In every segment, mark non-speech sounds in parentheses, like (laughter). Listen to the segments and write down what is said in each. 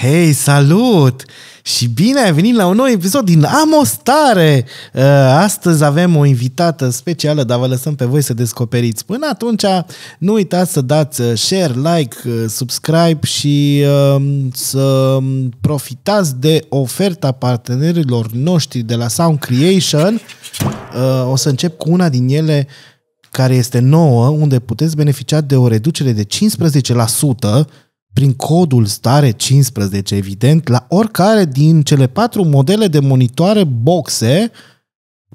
Hei, salut! Și bine ai venit la un nou episod din Amostare! Uh, astăzi avem o invitată specială, dar vă lăsăm pe voi să descoperiți. Până atunci, nu uitați să dați uh, share, like, uh, subscribe și um, să profitați de oferta partenerilor noștri de la Sound Creation. O să încep cu una din ele care este nouă, unde puteți beneficia de o reducere de 15% prin codul stare 15, evident, la oricare din cele patru modele de monitoare boxe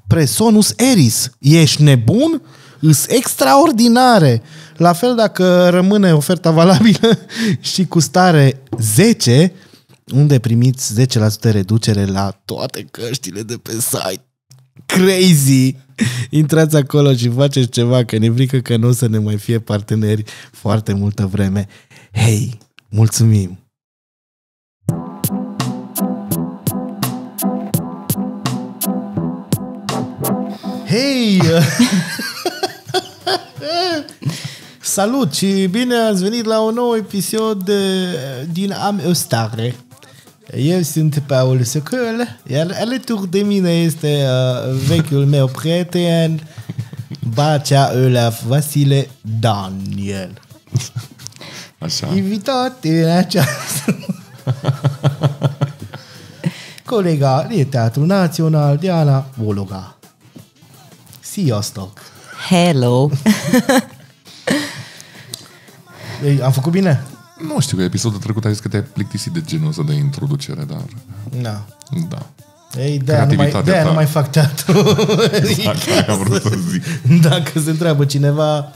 Presonus Eris. Ești nebun? Îs extraordinare! La fel dacă rămâne oferta valabilă (laughs) și cu stare 10, unde primiți 10% reducere la toate căștile de pe site. Crazy! Intrați acolo și faceți ceva, că ne frică că nu o să ne mai fie parteneri foarte multă vreme. Hei, Mulțumim! Hei! (laughs) Salut și bine ați venit la un nou episod de, din Am Ostare. Eu sunt Paul Secăl, iar alături de mine este uh, vechiul meu prieten, Bacea Olaf Vasile Daniel. Așa. Invitat în această... (laughs) Colega de Teatru Național, Diana Vologa. Sziasztok! Hello! (laughs) Ei, am făcut bine? Nu știu, că episodul trecut ai zis că te-ai plictisit de genul ăsta de introducere, dar... Da. Da. Ei, de-aia, nu mai, de nu mai fac teatru. (laughs) Exact, am vrut să zic. Dacă se întreabă cineva,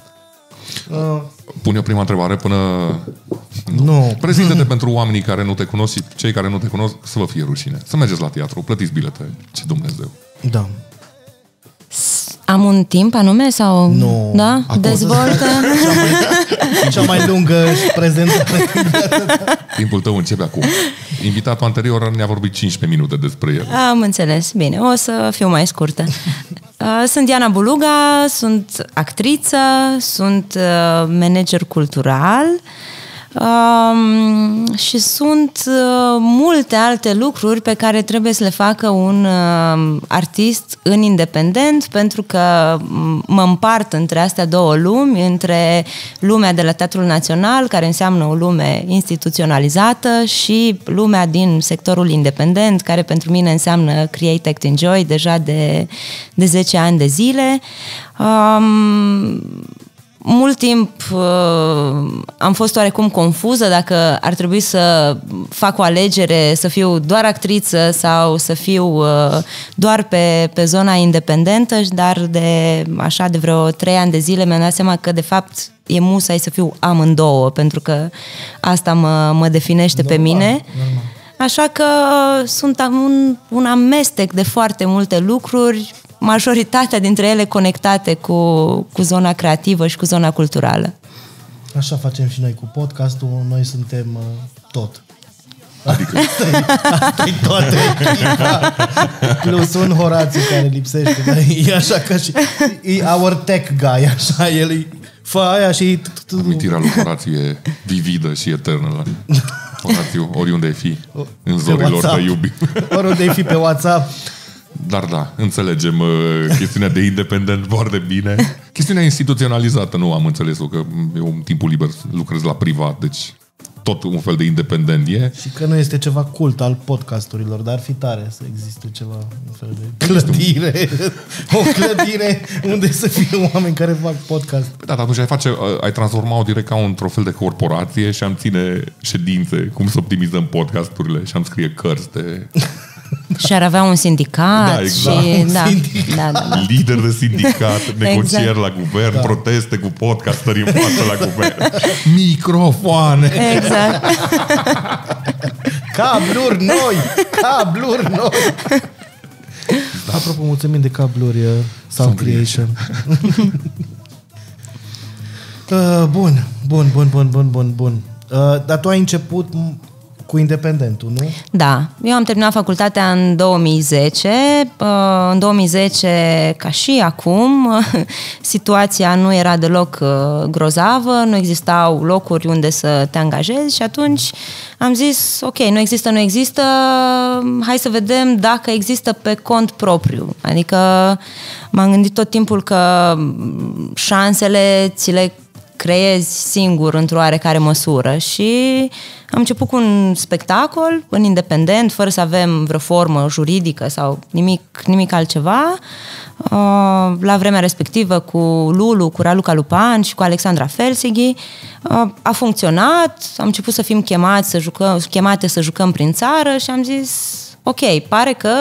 Uh, Pun eu prima întrebare până... Nu. nu. Prezintă-te pentru oamenii care nu te cunosc și cei care nu te cunosc să vă fie rușine. Să mergeți la teatru, plătiți bilete. Ce Dumnezeu. Da. Am un timp anume sau... Nu. Da? Acum Dezvoltă. (laughs) Cea mai, cea mai lungă prezentare. Timpul tău începe acum. Invitatul anterior ne-a vorbit 15 minute despre el. Am înțeles. Bine, o să fiu mai scurtă. (laughs) Uh, sunt Diana Buluga, sunt actriță, sunt uh, manager cultural um, și sunt uh, multe alte lucruri pe care trebuie să le facă un uh, artist în independent pentru că mă împart între astea două lumi, între lumea de la Teatrul Național, care înseamnă o lume instituționalizată și lumea din sectorul independent, care pentru mine înseamnă Create, Act, Enjoy deja de, de 10 ani de zile. Um, mult timp uh, am fost oarecum confuză dacă ar trebui să fac o alegere, să fiu doar actriță sau să fiu uh, doar pe, pe zona independentă, dar de așa de vreo trei ani de zile mi-am dat seama că de fapt e musai să fiu amândouă, pentru că asta mă, mă definește normal, pe mine. Normal. Așa că sunt un, un amestec de foarte multe lucruri, majoritatea dintre ele conectate cu, cu zona creativă și cu zona culturală. Așa facem și noi cu podcastul, noi suntem uh, tot. Adică... (laughs) asta e toată echipa. Plus (laughs) un Horațiu care lipsește. Dar e așa ca și... E our tech guy, așa, el e... Fă aia și... Amintirea lui Horațiu e vividă și eternă. Horațiu, oriunde ai fi, în zorilor te iubi. Oriunde ai fi pe WhatsApp, dar da, înțelegem uh, chestiunea de independent foarte bine. Chestiunea instituționalizată nu am înțeles-o, că eu în timpul liber lucrez la privat, deci tot un fel de independent e. Și că nu este ceva cult al podcasturilor, dar ar fi tare să existe ceva, un fel de clădire, o clădire unde să fie oameni care fac podcast. Păi da, atunci ai, face, uh, ai transforma-o direct ca un fel de corporație și am ține ședințe, cum să optimizăm podcasturile și am scrie cărți de (laughs) și ar avea un sindicat da, exact. și... Da, sindicat. Da, da, da. Lider de sindicat, (laughs) negocieri exact. la guvern, da. proteste cu podcasteri în față la guvern. (laughs) Microfoane! Exact. cabluri noi! Cabluri noi! Da. Apropo, mulțumim de cabluri uh, Sound Creation. uh, bun, bun, bun, bun, bun, bun, bun. Uh, dar tu ai început cu independentul, nu? Da, eu am terminat facultatea în 2010. Uh, În 2010, ca și acum, (laughs) situația nu era deloc uh, grozavă, nu existau locuri unde să te angajezi și atunci am zis, ok, nu există, nu există, hai să vedem dacă există pe cont propriu. Adică m-am gândit tot timpul că șansele ți le creezi singur într-o oarecare măsură și am început cu un spectacol în independent, fără să avem vreo formă juridică sau nimic, nimic altceva. Uh, La vremea respectivă cu Lulu, cu Raluca Lupan și cu Alexandra Felsighi. Uh, A funcționat, am început să fim chemați să jucăm, chemate să jucăm prin țară și am zis ok, pare că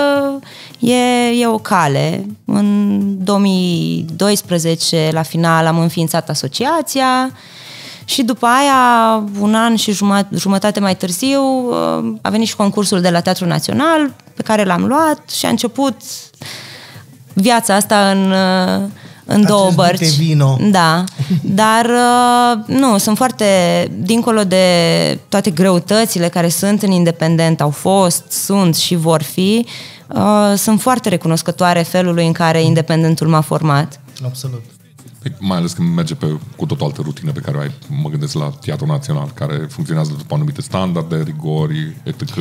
e, e o cale. În 2012, la final, am înființat asociația și după aia, un an și jumătate, jumătate mai târziu, uh, a venit și concursul de la Teatrul Național, pe care l-am luat și a început viața asta în, uh, în două Acest bărci. bute vino. Da, dar uh, nu, sunt foarte, dincolo de toate greutățile care sunt în independent, au fost, sunt și vor fi, uh, sunt foarte recunoscătoare felului în care independentul m-a format. Absolut. Păi, mai ales când merge pe, cu tot o altă rutină pe care o ai, mă gândesc la Teatrul Național, care funcționează după anumite standarde, rigori, etc.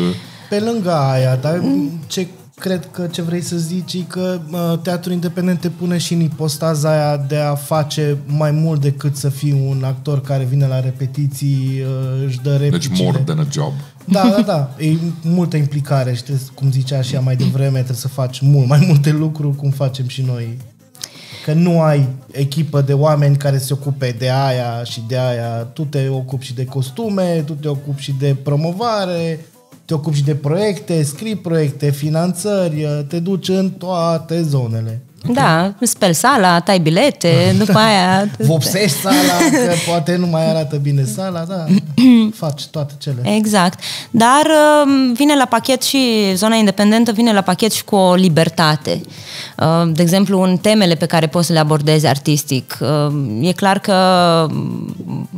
Pe lângă aia, dar ce cred că ce vrei să zici e că uh, teatrul independent te pune și în ipostaza aia de a face mai mult decât să fii un actor care vine la repetiții, uh, își dă Deci replicile. more than a job. Da, da, da. E multă implicare și trebuie, cum zicea și ea mai devreme, trebuie să faci mult mai multe lucruri cum facem și noi. Că nu ai echipă de oameni care se ocupe de aia și de aia. Tu te ocupi și de costume, tu te ocupi și de promovare, te ocupi și de proiecte, scrii proiecte, finanțări, te duci în toate zonele. Da, speli sala, tai bilete, (laughs) după aia... Vopsești sala, că poate nu mai arată bine sala, da, (clears throat) faci toate cele. Exact. Dar uh, vine la pachet și zona independentă vine la pachet și cu o libertate. Uh, De exemplu, în temele pe care poți să le abordezi artistic. Uh, E clar că mm,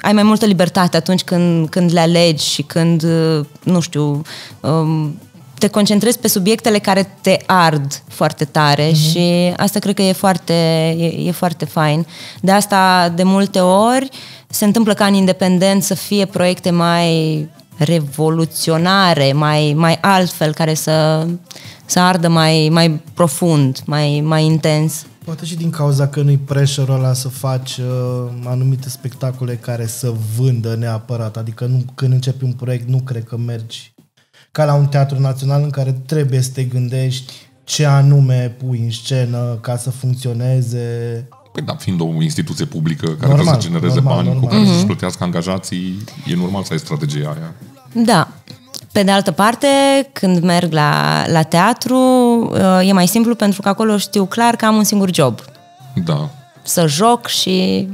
ai mai multă libertate atunci când, când le alegi și când, uh, nu știu, um, te concentrezi pe subiectele care te ard foarte tare uh-huh. și asta cred că e foarte, e, e foarte fain. De asta, de multe ori, se întâmplă ca în independent să fie proiecte mai revoluționare, mai, mai altfel, care să, să ardă mai, mai profund, mai, mai intens. Poate și din cauza că nu-i pressure ăla să faci uh, anumite spectacole care să vândă neapărat. Adică nu, când începi un proiect, nu cred că mergi ca la un teatru național în care trebuie să te gândești ce anume pui în scenă ca să funcționeze. Păi da, fiind o instituție publică care Normal, trebuie să genereze normal, bani cu normal. care să-și plătească angajații, e normal să ai strategia aia. Da. Pe de altă parte, când merg la, la teatru, uh, e mai simplu pentru că acolo știu clar că am un singur job. Da. Să joc și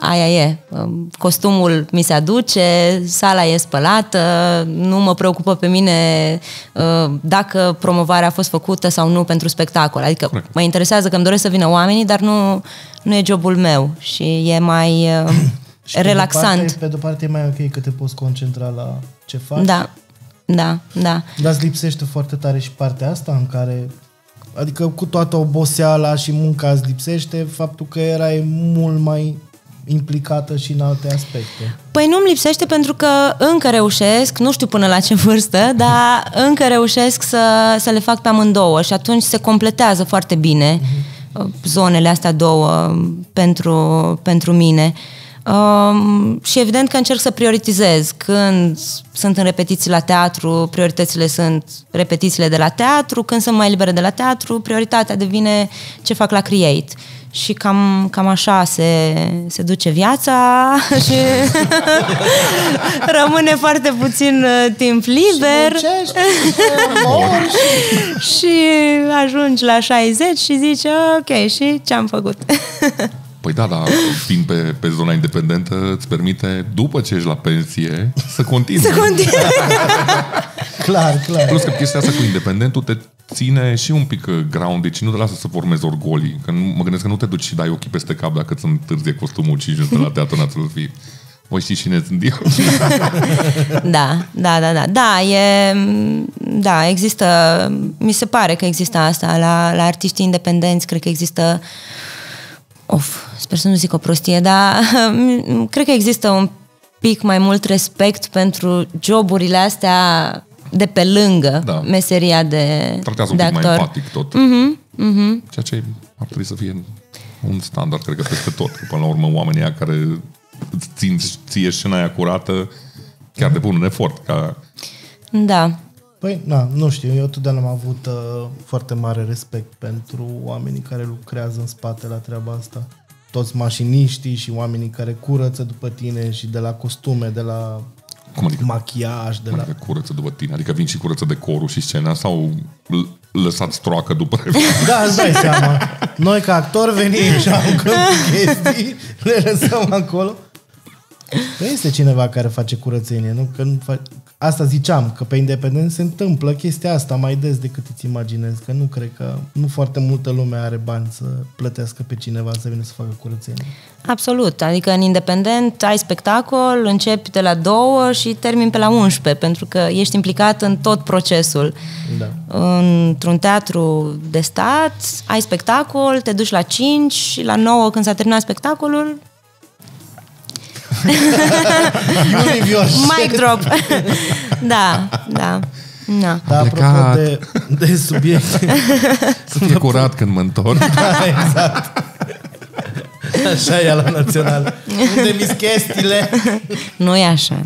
aia e. Um, Costumul mi se aduce, sala e spălată, nu mă preocupă pe mine uh, dacă promovarea a fost făcută sau nu pentru spectacol. Adică Corect. mă interesează că îmi doresc să vină oamenii, dar nu, nu e jobul meu și e mai uh, (coughs) Și pe de relaxant. parte- Pe de-o parte e mai ok că te poți concentra la ce faci. Da, da, da. Dar îți lipsește foarte tare și partea asta în care adică cu toată oboseala și munca îți lipsește faptul că erai mult mai implicată și în alte aspecte. Păi nu-mi lipsește pentru că încă reușesc, nu știu până la ce vârstă, (laughs) dar încă reușesc să, să le fac pe amândouă și atunci se completează foarte bine uh, zonele astea două pentru, pentru mine. Um, și evident că încerc să prioritizez. Când sunt în repetiții la teatru, prioritățile sunt repetițiile de la teatru. Când sunt mai libere de la teatru, prioritatea devine ce fac la Create. Și cam, cam așa se, se duce viața (laughs) și rămâne foarte puțin uh, timp liber Muncești, mori (laughs) și- și ajungi la 60 și zici ok, și ce am făcut? (laughs) Păi da, dar fiind pe, pe zona independentă, îți permite, după ce ești la pensie, să continui. Să continui. (laughs) Clar, clar. Plus că chestia asta cu independentul te ține și un pic uh, grounded și nu te lasă să formezi orgolii. Că nu, mă gândesc că nu te duci și dai ochii peste cap dacă îți întârzie costumul 5 minute la teatru național să fii Voi știți cine sunt eu? (laughs) Da, da, da, da. Da, e, da, există, mi se pare că există asta la, la artiștii independenți, cred că există of, sper să nu zic o prostie, dar (laughs) cred că există un pic mai mult respect pentru joburile astea de pe lângă Da. meseria de, Tratează un de pic actor. mai empatic tot. Mhm, mhm. Ceea ce ar trebui să fie un standard, cred că peste tot. Că, Până la urmă, oamenii aia care îți țin ție scena aia curată, chiar depun un efort. Ca... Da. Păi, na, nu știu, eu totdeauna am avut uh, foarte mare respect pentru oamenii care lucrează în spate la treaba asta. Toți mașiniștii și oamenii care curăță după tine și de la costume, de la Cum adică? machiaj, de Cum la... adică curăță după tine? Adică vin și curăță decorul și scena sau l- lăsați troacă după (laughs) Da, îți dai seama. Noi ca actori venim și aruncăm (laughs) cu chestii, le lăsăm acolo. Că este cineva care face curățenie, nu? Că nu fa... Asta ziceam, că pe independent se întâmplă chestia asta mai des decât îți imaginezi, că nu cred că nu foarte multă lume are bani să plătească pe cineva să vină să facă curățenie. Absolut, adică în independent ai spectacol, începi de la două și termin pe la 11, pentru că ești implicat în tot procesul. Da. Într-un teatru de stat, ai spectacol, te duci la 5 și la 9 când s-a terminat spectacolul, Iuri Vioș. (laughs) mic drop. (laughs) da, da. Na. Da, apropo plecat. de, de subiecte. (laughs) să fie curat când mă întorc. Da, exact. Așa e la național. Unde mi chestiile? Nu e așa.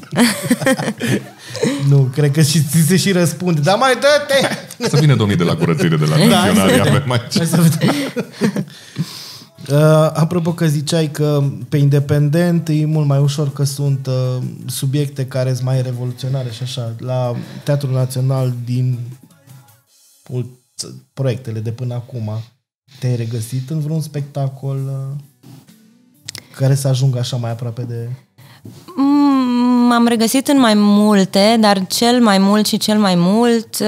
Nu, cred că și ți se și răspunde. Dar mai dă-te! Să vină domnii de la curățire de la naționari. Avem aici. Hai să vedem. Uh, apropo că ziceai că pe independent e mult mai ușor că sunt uh, subiecte care sunt mai revoluționare și așa. La Teatrul Național din ult- proiectele de până acum, te-ai regăsit în vreun spectacol uh, care să ajungă așa mai aproape de... Mm, M-am regăsit în mai multe, dar cel mai mult și cel mai mult uh,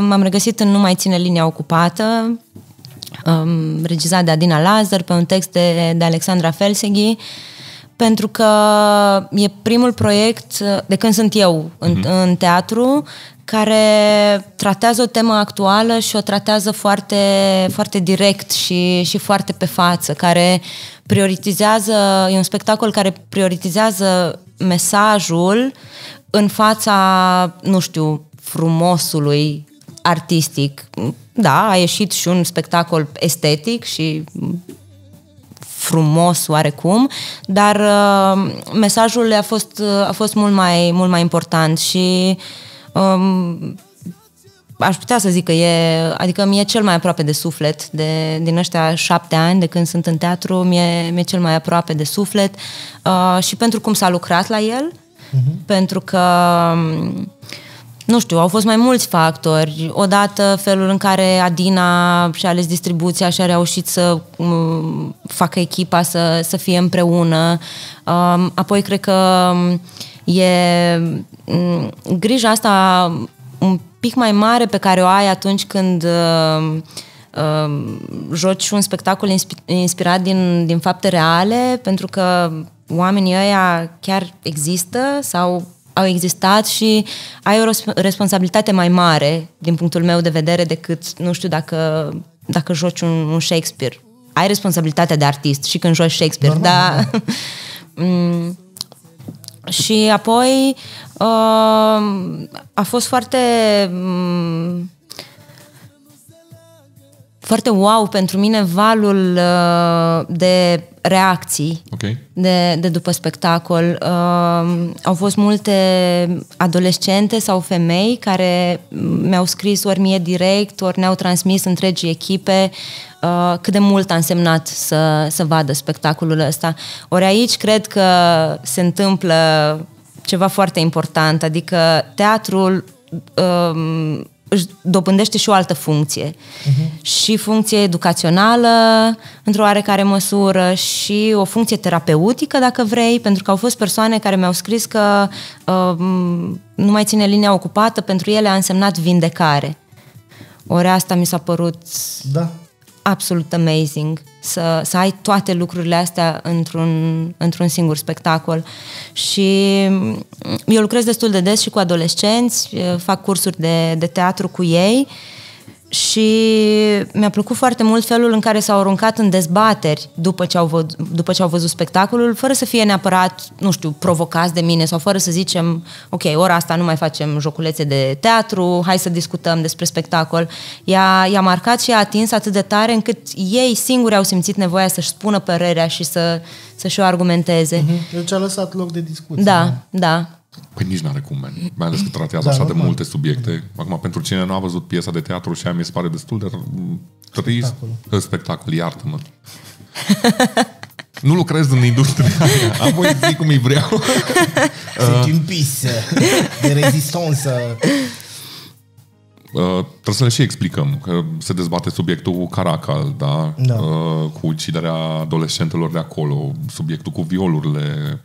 m-am regăsit în Nu mai ține linia ocupată, um, regizat de Adina Lazar, pe un text de, de Alexandra Felseghi, pentru că e primul proiect uh, de când sunt eu în, în teatru care tratează o temă actuală și o tratează foarte, foarte direct și, și foarte pe față, care prioritizează, e un spectacol care prioritizează mesajul în fața, nu știu, frumosului artistic. Da, a ieșit și un spectacol estetic și frumos oarecum, dar uh, mesajul a fost, uh, a fost mult, mai, mult mai important și um, aș putea să zic că e, adică mi-e cel mai aproape de suflet, de, din ăștia șapte ani de când sunt în teatru, mi-e, mi-e cel mai aproape de suflet. Uh, și pentru cum s-a lucrat la el, pentru că um, nu știu, au fost mai mulți factori. Odată felul în care Adina și-a ales distribuția și a reușit să um, facă echipa să, să fie împreună. Um, apoi cred că um, e um, grija asta un pic mai mare pe care o ai atunci când uh, uh, joci un spectacol inspi- inspirat din, din fapte reale, pentru că oamenii ăia chiar există sau au existat și ai o res- responsabilitate mai mare din punctul meu de vedere decât, nu știu, dacă, dacă joci un, un Shakespeare. Ai responsabilitatea de artist și când joci Shakespeare, dar... (laughs) Mm, și apoi uh, a fost foarte mm, foarte wow pentru mine valul uh, de reacții Ok. de, de după spectacol. Uh, au fost multe adolescente sau femei care mi-au scris ori mie direct, ori ne-au transmis întregii echipe uh, cât de mult a însemnat să, să vadă spectacolul ăsta. Ori aici cred că se întâmplă ceva foarte important, adică teatrul uh, își dobândește și o altă funcție. Uh-huh. Și funcție educațională, într-o oarecare măsură, și o funcție terapeutică, dacă vrei, pentru că au fost persoane care mi-au scris că uh, nu mai ține linia ocupată, pentru ele a însemnat vindecare. Ori asta mi s-a părut Da. Absolut amazing să, să ai toate lucrurile astea într-un, într-un singur spectacol. Și eu lucrez destul de des și cu adolescenți, fac cursuri de, de teatru cu ei și mi-a plăcut foarte mult felul în care s-au aruncat în dezbateri după ce, au văzut, după ce au văzut spectacolul, fără să fie neapărat, nu știu, provocați de mine sau fără să zicem, ok, ora asta nu mai facem joculețe de teatru, hai să discutăm despre spectacol. I-a, i-a marcat și a atins atât de tare încât ei singuri au simțit nevoia să-și spună părerea și să, să-și o argumenteze. Uh-huh. Deci a lăsat loc de discuție. Da, da. Păi nici n-are cum, man. mai ales că (clears throat) tratează da, așa normal. de multe subiecte. Acum, pentru cine nu a văzut piesa de teatru și aia mi se pare destul de trist. Spectacol. Spectacol, iartă-mă. (laughs) nu lucrez în industria aia. Am voi zic cum îi vreau. (laughs) Sunt un pis de rezistență. Uh, trebuie să le și explicăm că se dezbate subiectul Caracal, da? da. Uh, cu uciderea adolescentelor de acolo, subiectul cu violurile, Uh,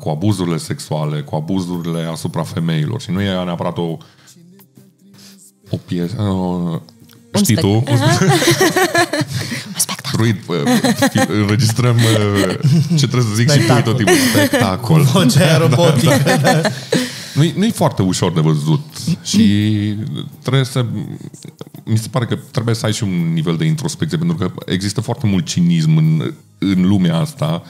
cu abuzurile sexuale, cu abuzurile asupra femeilor. Și nu e neapărat o o piesă... Uh, știi spect- (laughs) tu? Truit, uh, înregistrăm uh, ce trebuie să zic spectacol. și tu tot timpul. Spectacol. Vocea robotică. da, da. da. Nu-i, nu-i foarte ușor de văzut și trebuie să... Mi se pare că trebuie să ai și un nivel de introspecție, pentru că există foarte mult cinism în, în lumea asta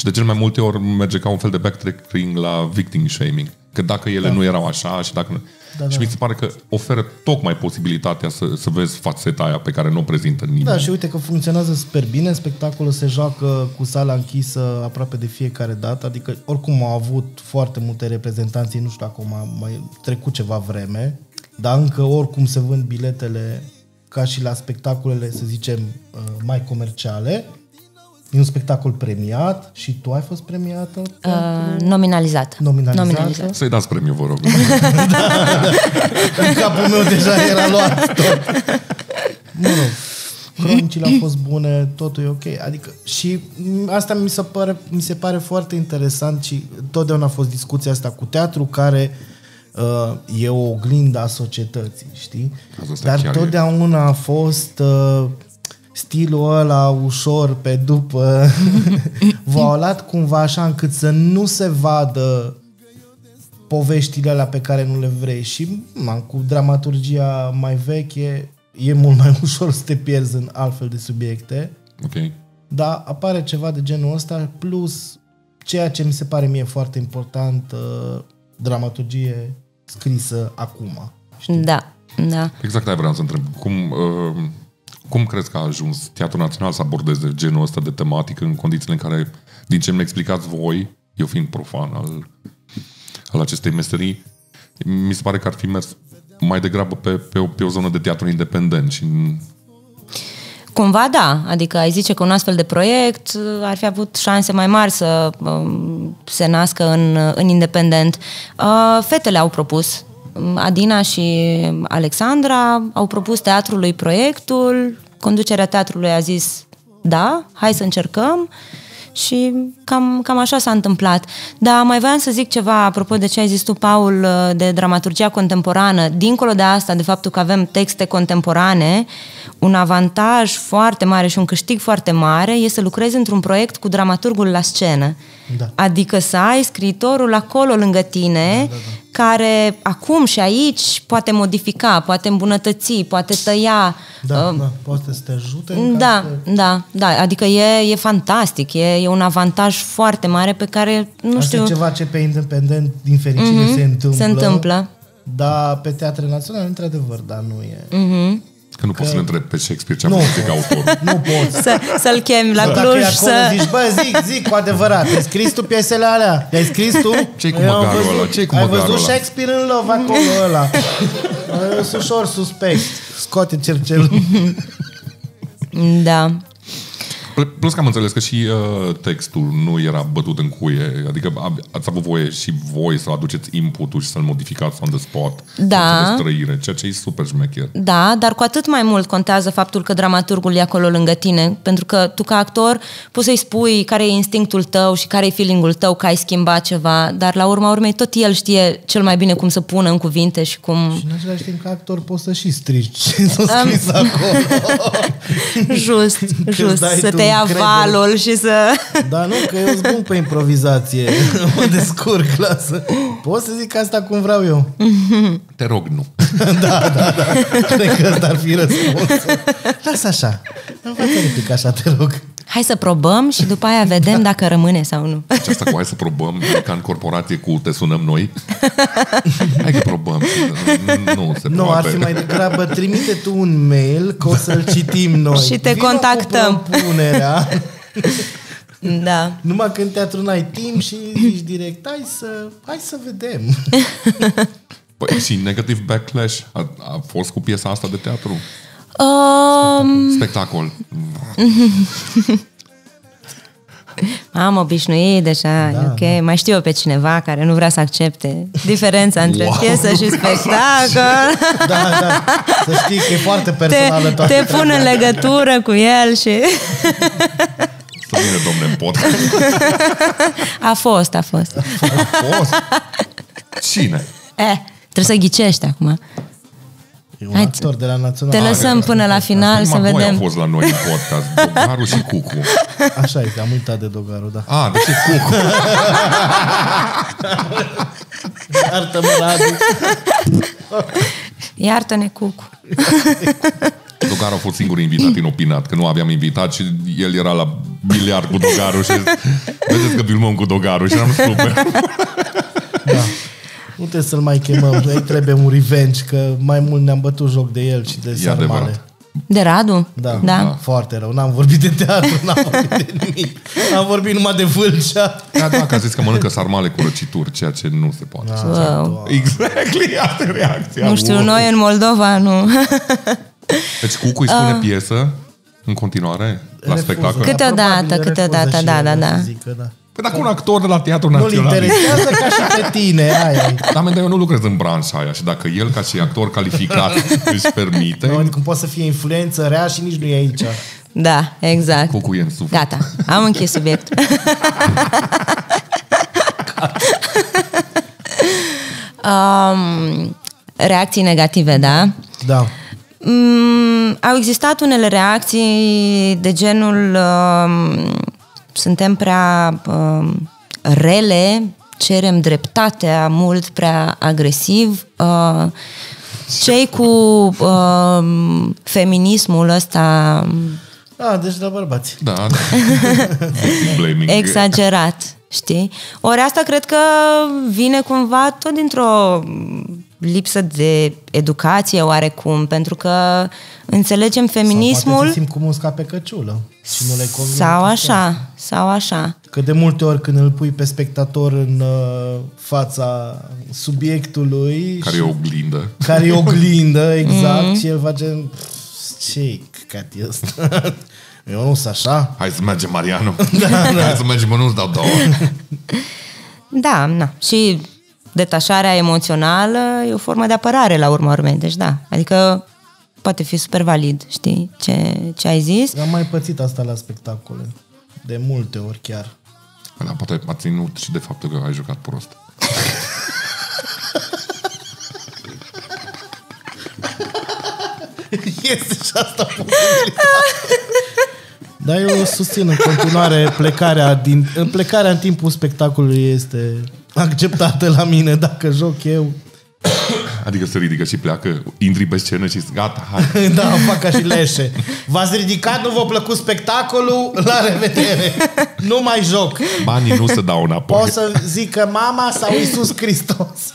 și de cel mai multe ori merge ca un fel de backtracking la victim shaming. Că dacă ele da. nu erau așa și dacă nu... Da, da. Și mi se pare că oferă tocmai posibilitatea să, să vezi fațeta aia pe care nu o prezintă nimeni. Da, și uite că funcționează super bine, spectacolul se joacă cu sala închisă aproape de fiecare dată, adică oricum au avut foarte multe reprezentanții, nu știu acum, mai trecut ceva vreme, dar încă oricum se vând biletele ca și la spectacolele, să zicem, uh, mai comerciale. E un spectacol premiat și tu ai fost premiată? Uh, nominalizat. Nominalizată. nominalizat. Să-i dați premiu, vă rog. da, (laughs) da. În capul meu deja era luat tot. Mă rog, cronicile au fost bune, totul e ok. Adică și asta mi se pare, mi se pare foarte interesant și totdeauna a fost discuția asta cu teatru care uh, e o oglindă a societății, știi? Dar totdeauna e. a fost uh, stilul ăla ușor pe după (laughs) v-a luat cumva așa încât să nu se vadă poveștile alea pe care nu le vrei și man, cu dramaturgia mai veche e mult mai (laughs) ușor să te pierzi în altfel de subiecte. Ok. Dar apare ceva de genul ăsta plus ceea ce mi se pare mie foarte important uh, dramaturgie scrisă acum. Știi? Da, da. Exact aia vreau să întreb. Cum, uh, cum crezi că a ajuns Teatrul Național să abordeze genul ăsta de tematică în condițiile în care, din ce mi explicați voi, eu fiind profan al, al acestei meserii, mi se pare că ar fi mers mai degrabă pe, pe, o, pe o zonă de teatru independent și Cumva da, adică ai zice că un astfel de proiect ar fi avut șanse mai mari să um, se nască în, în independent. Uh, fetele au propus Adina și Alexandra au propus teatrului proiectul, conducerea teatrului a zis da, hai să încercăm și cam, cam așa s-a întâmplat. Dar mai voiam să zic ceva apropo de ce ai zis tu, Paul, de dramaturgia contemporană. Dincolo de asta, de faptul că avem texte contemporane, un avantaj foarte mare și un câștig foarte mare e să lucrezi într-un proiect cu dramaturgul la scenă. Da. Adică să ai scriitorul acolo lângă tine, da, da, da. care acum și aici poate modifica, poate îmbunătăți, poate tăia. Da, uh, da poate să te ajute. Da, să... da, da. Adică e, e fantastic, e, e un avantaj foarte mare pe care, nu Asta știu... e ceva ce pe independent, din fericire, mm-hmm, se întâmplă. Se întâmplă. Dar pe teatre naționale, într-adevăr, dar nu e. Mm-hmm. Că nu că... poți să-l întrebi pe Shakespeare ce a făcut ca autor. Nu poți. Să, să-l chemi la Cluj. Dacă să... zici, bă, zic, zic cu adevărat, ai scris tu piesele alea? Le-ai scris tu? ce cu măgarul ăla? ce cu Ai văzut ăla? Shakespeare în Love acolo ăla? (laughs) Sunt ușor suspect. Scoate cercelul. Da. Plus că am înțeles că și uh, textul nu era bătut în cuie, adică ab- ați avut voie și voi să aduceți input-ul și să-l modificați on the spot. Da. Să trăire, ceea ce e super șmecher. Da, dar cu atât mai mult contează faptul că dramaturgul e acolo lângă tine, pentru că tu ca actor poți să-i spui care e instinctul tău și care e feelingul tău că ai schimbat ceva, dar la urma urmei tot el știe cel mai bine cum să pună în cuvinte și cum... Și în același timp, ca actor, poți să și strici ce s-a scris acolo. (laughs) Just, Că-ți just, dai să tu te ia încredere. valul și să... Dar nu, că eu sunt bun pe improvizație. (laughs) mă descurc, lasă. Pot să zic asta cum vreau eu. (laughs) Te rog, nu. (laughs) Cred că ăsta ar fi răspunsul. Lasă așa. Învață replica așa, te rog. Hai să probăm și după aia vedem dacă rămâne sau nu. Deci asta cu hai să probăm, (laughs) e ca în corporație cu te sunăm noi. Hai că probăm. Nu se Nu, poate. ar fi mai degrabă trimite tu un mail că o să-l citim noi. Și te Vino contactăm. Cu propunerea. (laughs) Da. Numai când teatru n-ai timp și zici direct, hai să, hai să vedem. Păi, și negativ backlash a, a fost cu piesa asta de teatru. Um, Spectacol. (laughs) am obișnuit deja, da, ok. Mai știu eu pe cineva care nu vrea să accepte diferența între Wow. piesă și (laughs) spectacol. Da, da. Să știi că e foarte Te, personală toată te pun treaba. în legătură cu el și... Să vină domne în podcast. (laughs) A fost, a fost. A fost? Cine? Eh, trebuie să ghicești acum. E un Hai, actor de la Național. Te lăsăm până la final să Numai doi vedem. au fost la noi în podcast. (laughs) Dogaru și Cucu. Așa este, am uitat de Dogaru, da. A, deci e Cucu. (laughs) Iartă-mă, Radu. (laughs) Iartă-ne, Cucu. Dogaru a fost singurul invitat inopinat, că nu aveam invitat și el era la biliard cu Dogaru și vedeți că filmăm cu Dogaru și eram super. Da. Nu trebuie să-l mai chemăm, (laughs) noi trebuie un revenge, că mai mult ne-am bătut joc de el și de E sarmale. adevărat. De Radu? Da, da. da, foarte rău. N-am vorbit de teatru, n-am vorbit de nimic. Am vorbit numai de vâlcea. Da, da, că a zis că mănâncă sarmale cu răcituri, ceea ce nu se poate. Wow. Exactly, asta e reacția. Nu știu, Wow. noi în Moldova nu. (laughs) Deci Cucu îi spune piesă în continuare la Refuză. spectacol? Câte- Câteodată, Probabil refuză câteodată, și da, el, da, o să da. Zică, da. Păi dacă un actor de la Teatru Nu-l Național... interesează ca și pe tine, aia e. Da, dar eu nu lucrez în branșa aia și dacă el, ca și actor calificat, (laughs) își permite, Nu, Cum poate să fie influență rea și nici nu e aici. Da, exact. Cucu e în suflet. Gata, am închis subiectul. (laughs) um, reacții negative, da? Da. Mm, au existat unele reacții de genul um, suntem prea um, rele, cerem dreptatea mult prea agresiv. Uh, cei cu um, feminismul ăsta A, deci la bărbați. Da, da. (laughs) Blaming. exagerat, știi? Ori asta cred că vine cumva tot dintr-o lipsă de educație oarecum, pentru că înțelegem Sau poate feminismul se simt cum usca pe căciulă și nu le convine. sau chestia asta. așa, sau așa. Că de multe ori când îl pui pe spectator în uh, fața subiectului Care și- e oglindă. care e oglindă, (laughs) exact, Mhm. și el face ce căcat e ăsta? Eu nu sunt așa. Hai să mergem, Mariano. (laughs) Da, da. Hai să mergem, mă, nu-ți dau două. (laughs) Da, na. Și detașarea emoțională e o formă de apărare la urma urmei, deci da. Adică poate fi super valid, știi, ce, ce ai zis. Am mai pățit asta la spectacole. De multe ori chiar. Da, poate a ținut și de faptul că ai jucat prost. (laughs) Este și asta posibilitate. Dar eu susțin în continuare plecarea, din, plecarea în timpul spectacolului este acceptată la mine dacă joc eu. Adică se ridică și pleacă, intri pe scenă și zici, gata, hai. (laughs) Da, fac ca și leșe. V-ați ridicat, nu v-a plăcut spectacolul? La revedere! Nu mai joc. Banii nu se dau înapoi. Pot să zică mama sau Isus Hristos.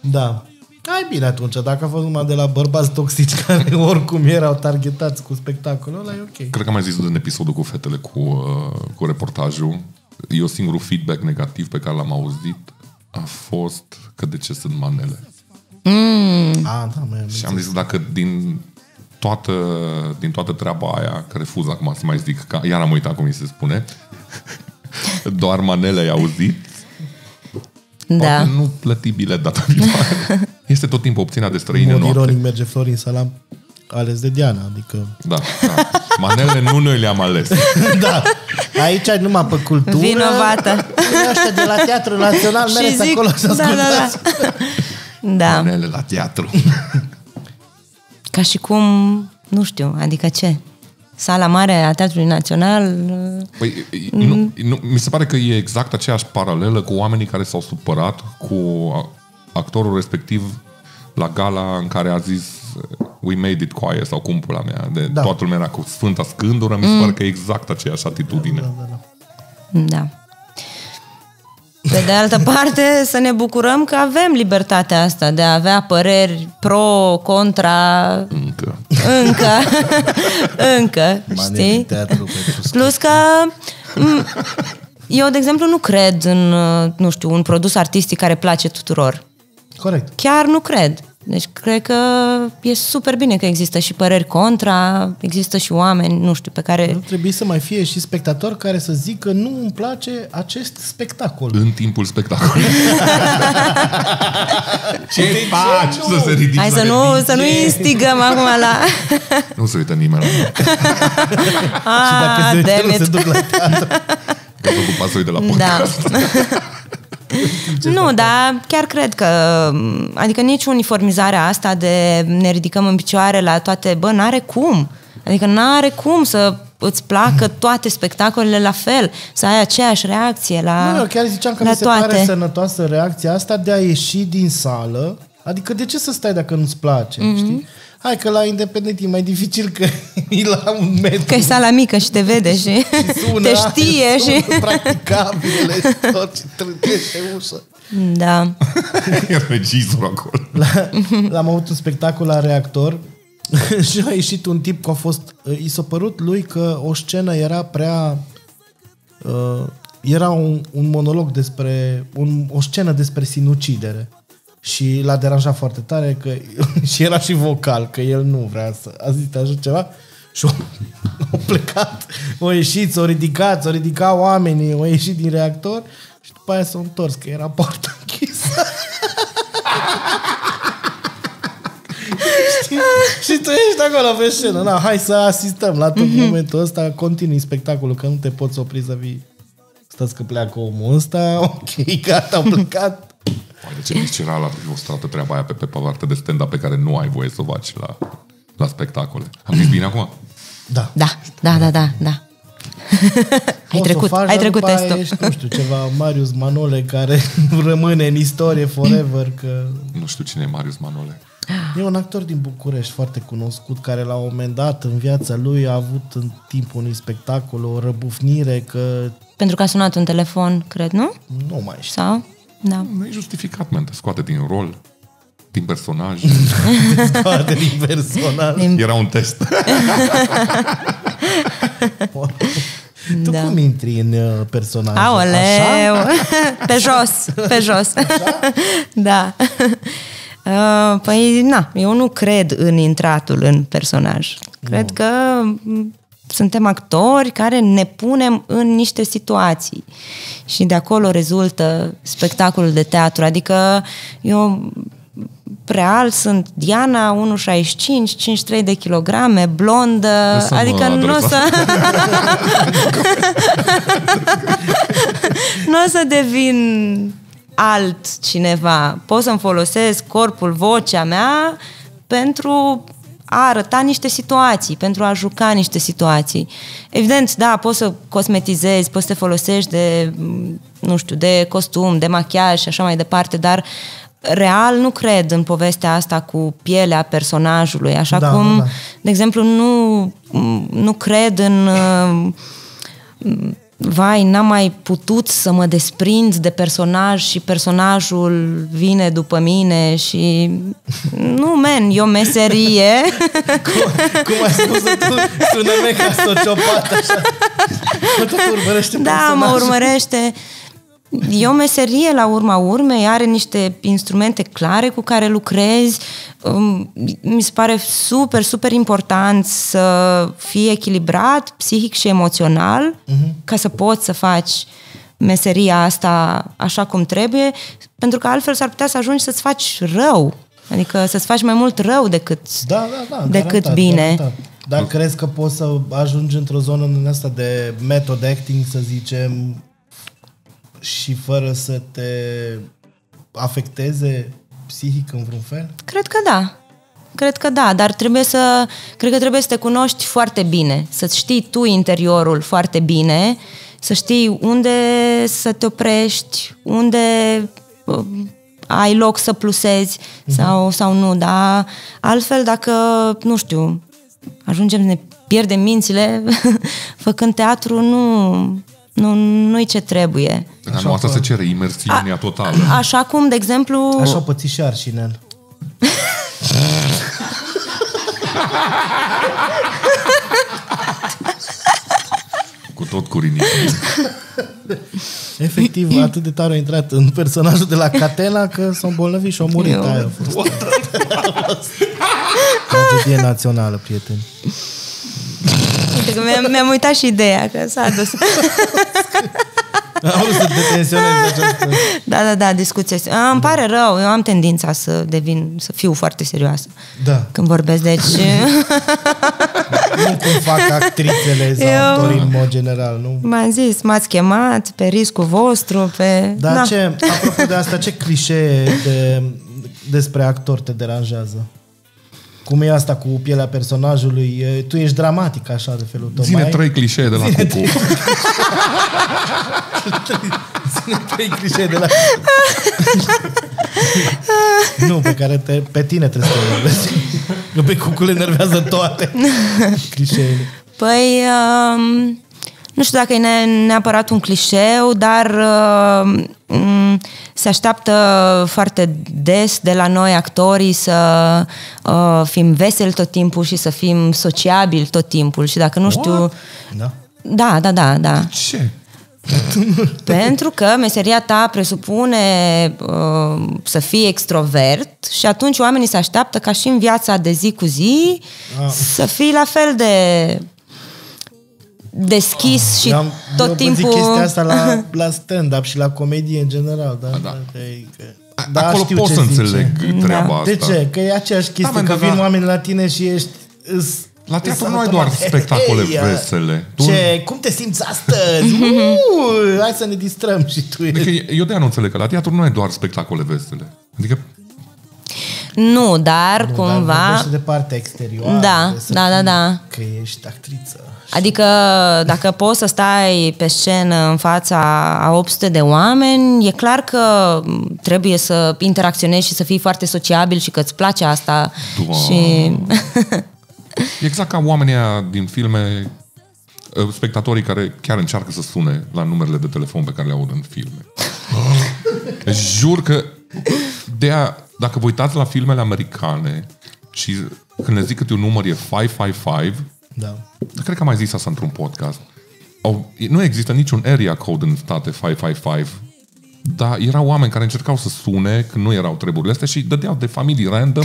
Da. Ai bine atunci, dacă a fost numai de la bărbați toxici (laughs) care oricum erau targetați cu spectacolul ăla, e ok. Cred că am mai zis în episodul cu fetele cu, uh, cu reportajul. Eu singurul feedback negativ pe care l-am auzit a fost că de ce sunt manele. A, da, mai Și am zis dacă din toată, din toată treaba aia, că refuz acum să mai zic, că iar am uitat cum mi se spune, (laughs) doar manele ai auzit, Da. poate nu plăti bilet data viitoare. (laughs) Este tot timpul opțiunea de străine În mod noapte. ironic merge Florin Salam ales de Diana, adică... Da, da. Manele nu noi le-am ales. (laughs) da, aici numai pe cultură. Vinovată. Ăștia de la Teatrul Național Și mereți zic, acolo să da, da, ascultați. da. da. Manele la teatru. Ca și cum, nu știu, adică ce? Sala mare a Teatrului Național Păi, nu, nu, mi se pare că e exact aceeași paralelă cu oamenii care s-au supărat cu a- actorul respectiv la gala în care a zis We made it quiet sau cum pula mea. De Da. da. Toată lumea era cu Sfânta Scândură, mi se pare că e exact aceeași atitudine. Da. Pe de altă parte, să ne bucurăm că avem libertatea asta de a avea păreri pro, contra, Încă. încă, (laughs) încă, Mane de știi? teatru pentru Plus că m, eu, de exemplu, nu cred în, uh, nu știu, un produs artistic care place tuturor. Corect. Chiar nu cred. Deci cred că e super bine că există și păreri contra, există și oameni, nu știu, pe care... Nu trebuie să mai fie și spectator care să zică nu îmi place acest spectacol. În timpul spectacolului. (laughs) Ce faci să se ridice Hai la să nu, repetiție? să nu instigăm acum la... (laughs) Nu se uită nimeni la mine. (laughs) și dacă Ah, se uită, damn nu se it. duc la teatru. Că vă ocupați să uite la Da. (laughs) podcast. Nu, dar chiar cred că, adică nici uniformizarea asta de ne ridicăm în picioare la toate, bă, n-are cum. Adică n-are cum să îți placă (laughs) toate spectacolele la fel, să ai aceeași reacție la Nu, eu chiar ziceam că la mi se toate. pare sănătoasă reacția asta de a ieși din sală. Adică de ce să stai dacă nu-ți place, Mhm. mm-hmm. știi? Hai că la independent e mai dificil că (laughs) e la un metru. Că e sala mică și te vede și, și (laughs) sună, te știe (laughs) sună și... practicabilele și tot ce trântește ușă. Da. E regizorul acolo. La, l-am avut un spectacol la reactor și a ieșit un tip că a fost... I s-a părut lui că o scenă era prea... Uh, era un, un monolog despre... Un, o scenă despre sinucidere. Și l-a deranjat foarte tare că, (laughs) și era și vocal, că el nu vrea să... A zis așa ceva și au, (laughs) au plecat, au ieșit, s-au ridicat, s-au ridicat oamenii, au ieșit din reactor și după aia s-au întors, că era poarta (laughs) închisă. Știi? și tu ești acolo pe scenă. Na, hai să asistăm la tot momentul ăsta. Continui spectacolul, că nu te poți opri să vii. Stați că pleacă omul ăsta. Ok, gata, au plecat. Oare ce visceral ar fi fost toată treaba aia pe, pe partea de stand-up pe care nu ai voie să o faci la, la spectacole. Am zis bine acum? Da. Da, da, da, da, da. (laughs) ai Poți să o trecut, faci, ai dar trecut după aia testul. Ești, nu știu, ceva Marius Manole care (laughs) rămâne în istorie forever, că Nu știu cine e Marius Manole. e un actor din București foarte cunoscut care la un moment dat în viața lui a avut în timpul unui spectacol o răbufnire că Pentru că a sunat un telefon, cred, nu? nu mai știu. Sau? Da. Nu e justificat, man, te scoate din rol, din personaj. (laughs) Toate din personal. Era un test. Tu Da. cum intri în uh, personaj? Așa? Aoleu! (laughs) Pe jos, pe jos. (laughs) Da. Uh, Păi, na, eu nu cred în intratul în personaj. Cred că m, suntem actori care ne punem în niște situații și de acolo rezultă spectacolul de teatru. Adică eu real sunt Diana, 1,65, 53 de kilograme, blondă, Lăsăm, adică uh, nu o adresa. să... (laughs) nu o să devin altcineva. Pot să-mi folosesc corpul, vocea mea pentru a arăta niște situații, pentru a juca niște situații. Evident, da, poți să cosmetizezi, poți să te folosești de, m, nu știu, de costum, de machiaj și așa mai departe, dar real nu cred în povestea asta cu pielea personajului, așa Da, cum, da, da. de exemplu, nu, nu cred în uh, vai, n-am mai putut să mă desprind de personaj și personajul vine după mine și (laughs) nu, men, e o meserie (laughs) Cum, cum ai spus tu? Sună ca sociopat așa. (laughs) Mă tot urmărește da, mă personajul. urmărește E o meserie la urma urmei, are niște instrumente clare cu care lucrezi. Um, Mi se pare super, super important să fii echilibrat psihic și emoțional uh-huh. ca să poți să faci meseria asta așa cum trebuie, pentru că altfel s-ar putea să ajungi să-ți faci rău. Adică să-ți faci mai mult rău decât, Da, da, da. decât garantat, bine. garantat. Dar crezi că poți să ajungi într-o zonă în asta de method acting, să zicem, și fără să te afecteze psihic în vreun fel? Cred că da. Cred că da, dar trebuie să, cred că trebuie să te cunoști foarte bine, să știi tu interiorul foarte bine, să știi unde să te oprești, unde uh, ai loc să plusezi sau, sau nu, dar altfel dacă, nu știu, ajungem să ne pierdem mințile (laughs) făcând teatru, nu, nu, nu-i ce trebuie. Dar nu asta se cere imersiunea totală. Așa cum, de exemplu... Așa o păți și Arșinel. Cu tot cu rinichi. Efectiv, atât de tare a intrat în personajul de la Catena că s-a îmbolnăvit și a murit. Eu- Aia a fost. Tragedie națională, prieteni. Uite că mi-am, mi-am uitat și ideea că s-a dus. Am vrut să detensionez această... Da, da, da, discuția. asta. A, îmi pare rău, eu am tendința să devin, să fiu foarte serioasă Da. când vorbesc, deci... (laughs) Nu cum fac actrițele sau Eu- actorii în mod general, nu? M-am zis, m-ați chemat pe riscul vostru, pe... Dar Da. ce, apropo de asta, ce clișee de, despre actor te deranjează? Cum e asta cu pielea personajului? E, Tu ești dramatic așa de felul tău. Zine mai ai- trei clișee de la Cucu. (laughs) Zine trei clișee de la... nu, pe care te, pe tine trebuie să te enervezi. Că pe cucul le enervează toate (laughs) clișeele. Păi, um, nu știu dacă e ne- neapărat un clișeu, dar uh, m, se așteaptă foarte des de la noi actorii să uh, fim veseli tot timpul și să fim sociabili tot timpul și dacă nu știu... Da? Da, da, da, da. Ce? (laughs) Pentru că meseria ta presupune uh, să fii extrovert și atunci oamenii se așteaptă ca și în viața de zi cu zi Ah. să fii la fel de deschis și Eu am- tot eu timpul... zic chestia asta la, (laughs) la stand-up și la comedie în general. Da, da. Că, că, Da, Acolo știu pot ce să zice. înțeleg treaba asta. De ce? Că e aceeași chestie, man, că dar vin da. oamenii la tine și ești... Îs, La teatru îs nu ai automat. doar (laughs) spectacole Hei, vesele. Tu- Ce? Cum te simți astăzi? (laughs) Uh, hai să ne distrăm și tu Adică ești. eu de nu înțeleg că la teatru nu ai doar spectacole vesele. Adică Nu, dar Nu, Dar cumva... vorbește de partea exterioară. Da, de să da, da, fii- da. Că ești actriță. Adică dacă poți să stai pe scenă în fața a 800 de oameni, e clar că m, trebuie să interacționezi și să fii foarte sociabil și că îți place asta. Doamne. Și E exact ca oamenii aia din filme, uh, spectatorii care chiar încearcă să sune la numerele de telefon pe care le aud în filme. Deci (laughs) jur că de a, dacă vă uitați la filmele americane și când le zic câte un număr e 555, Da. cred că am mai zis asta într-un podcast, au, nu există niciun area code în state 555, dar erau oameni care încercau să sune când nu erau treburile astea și dădeau de familii random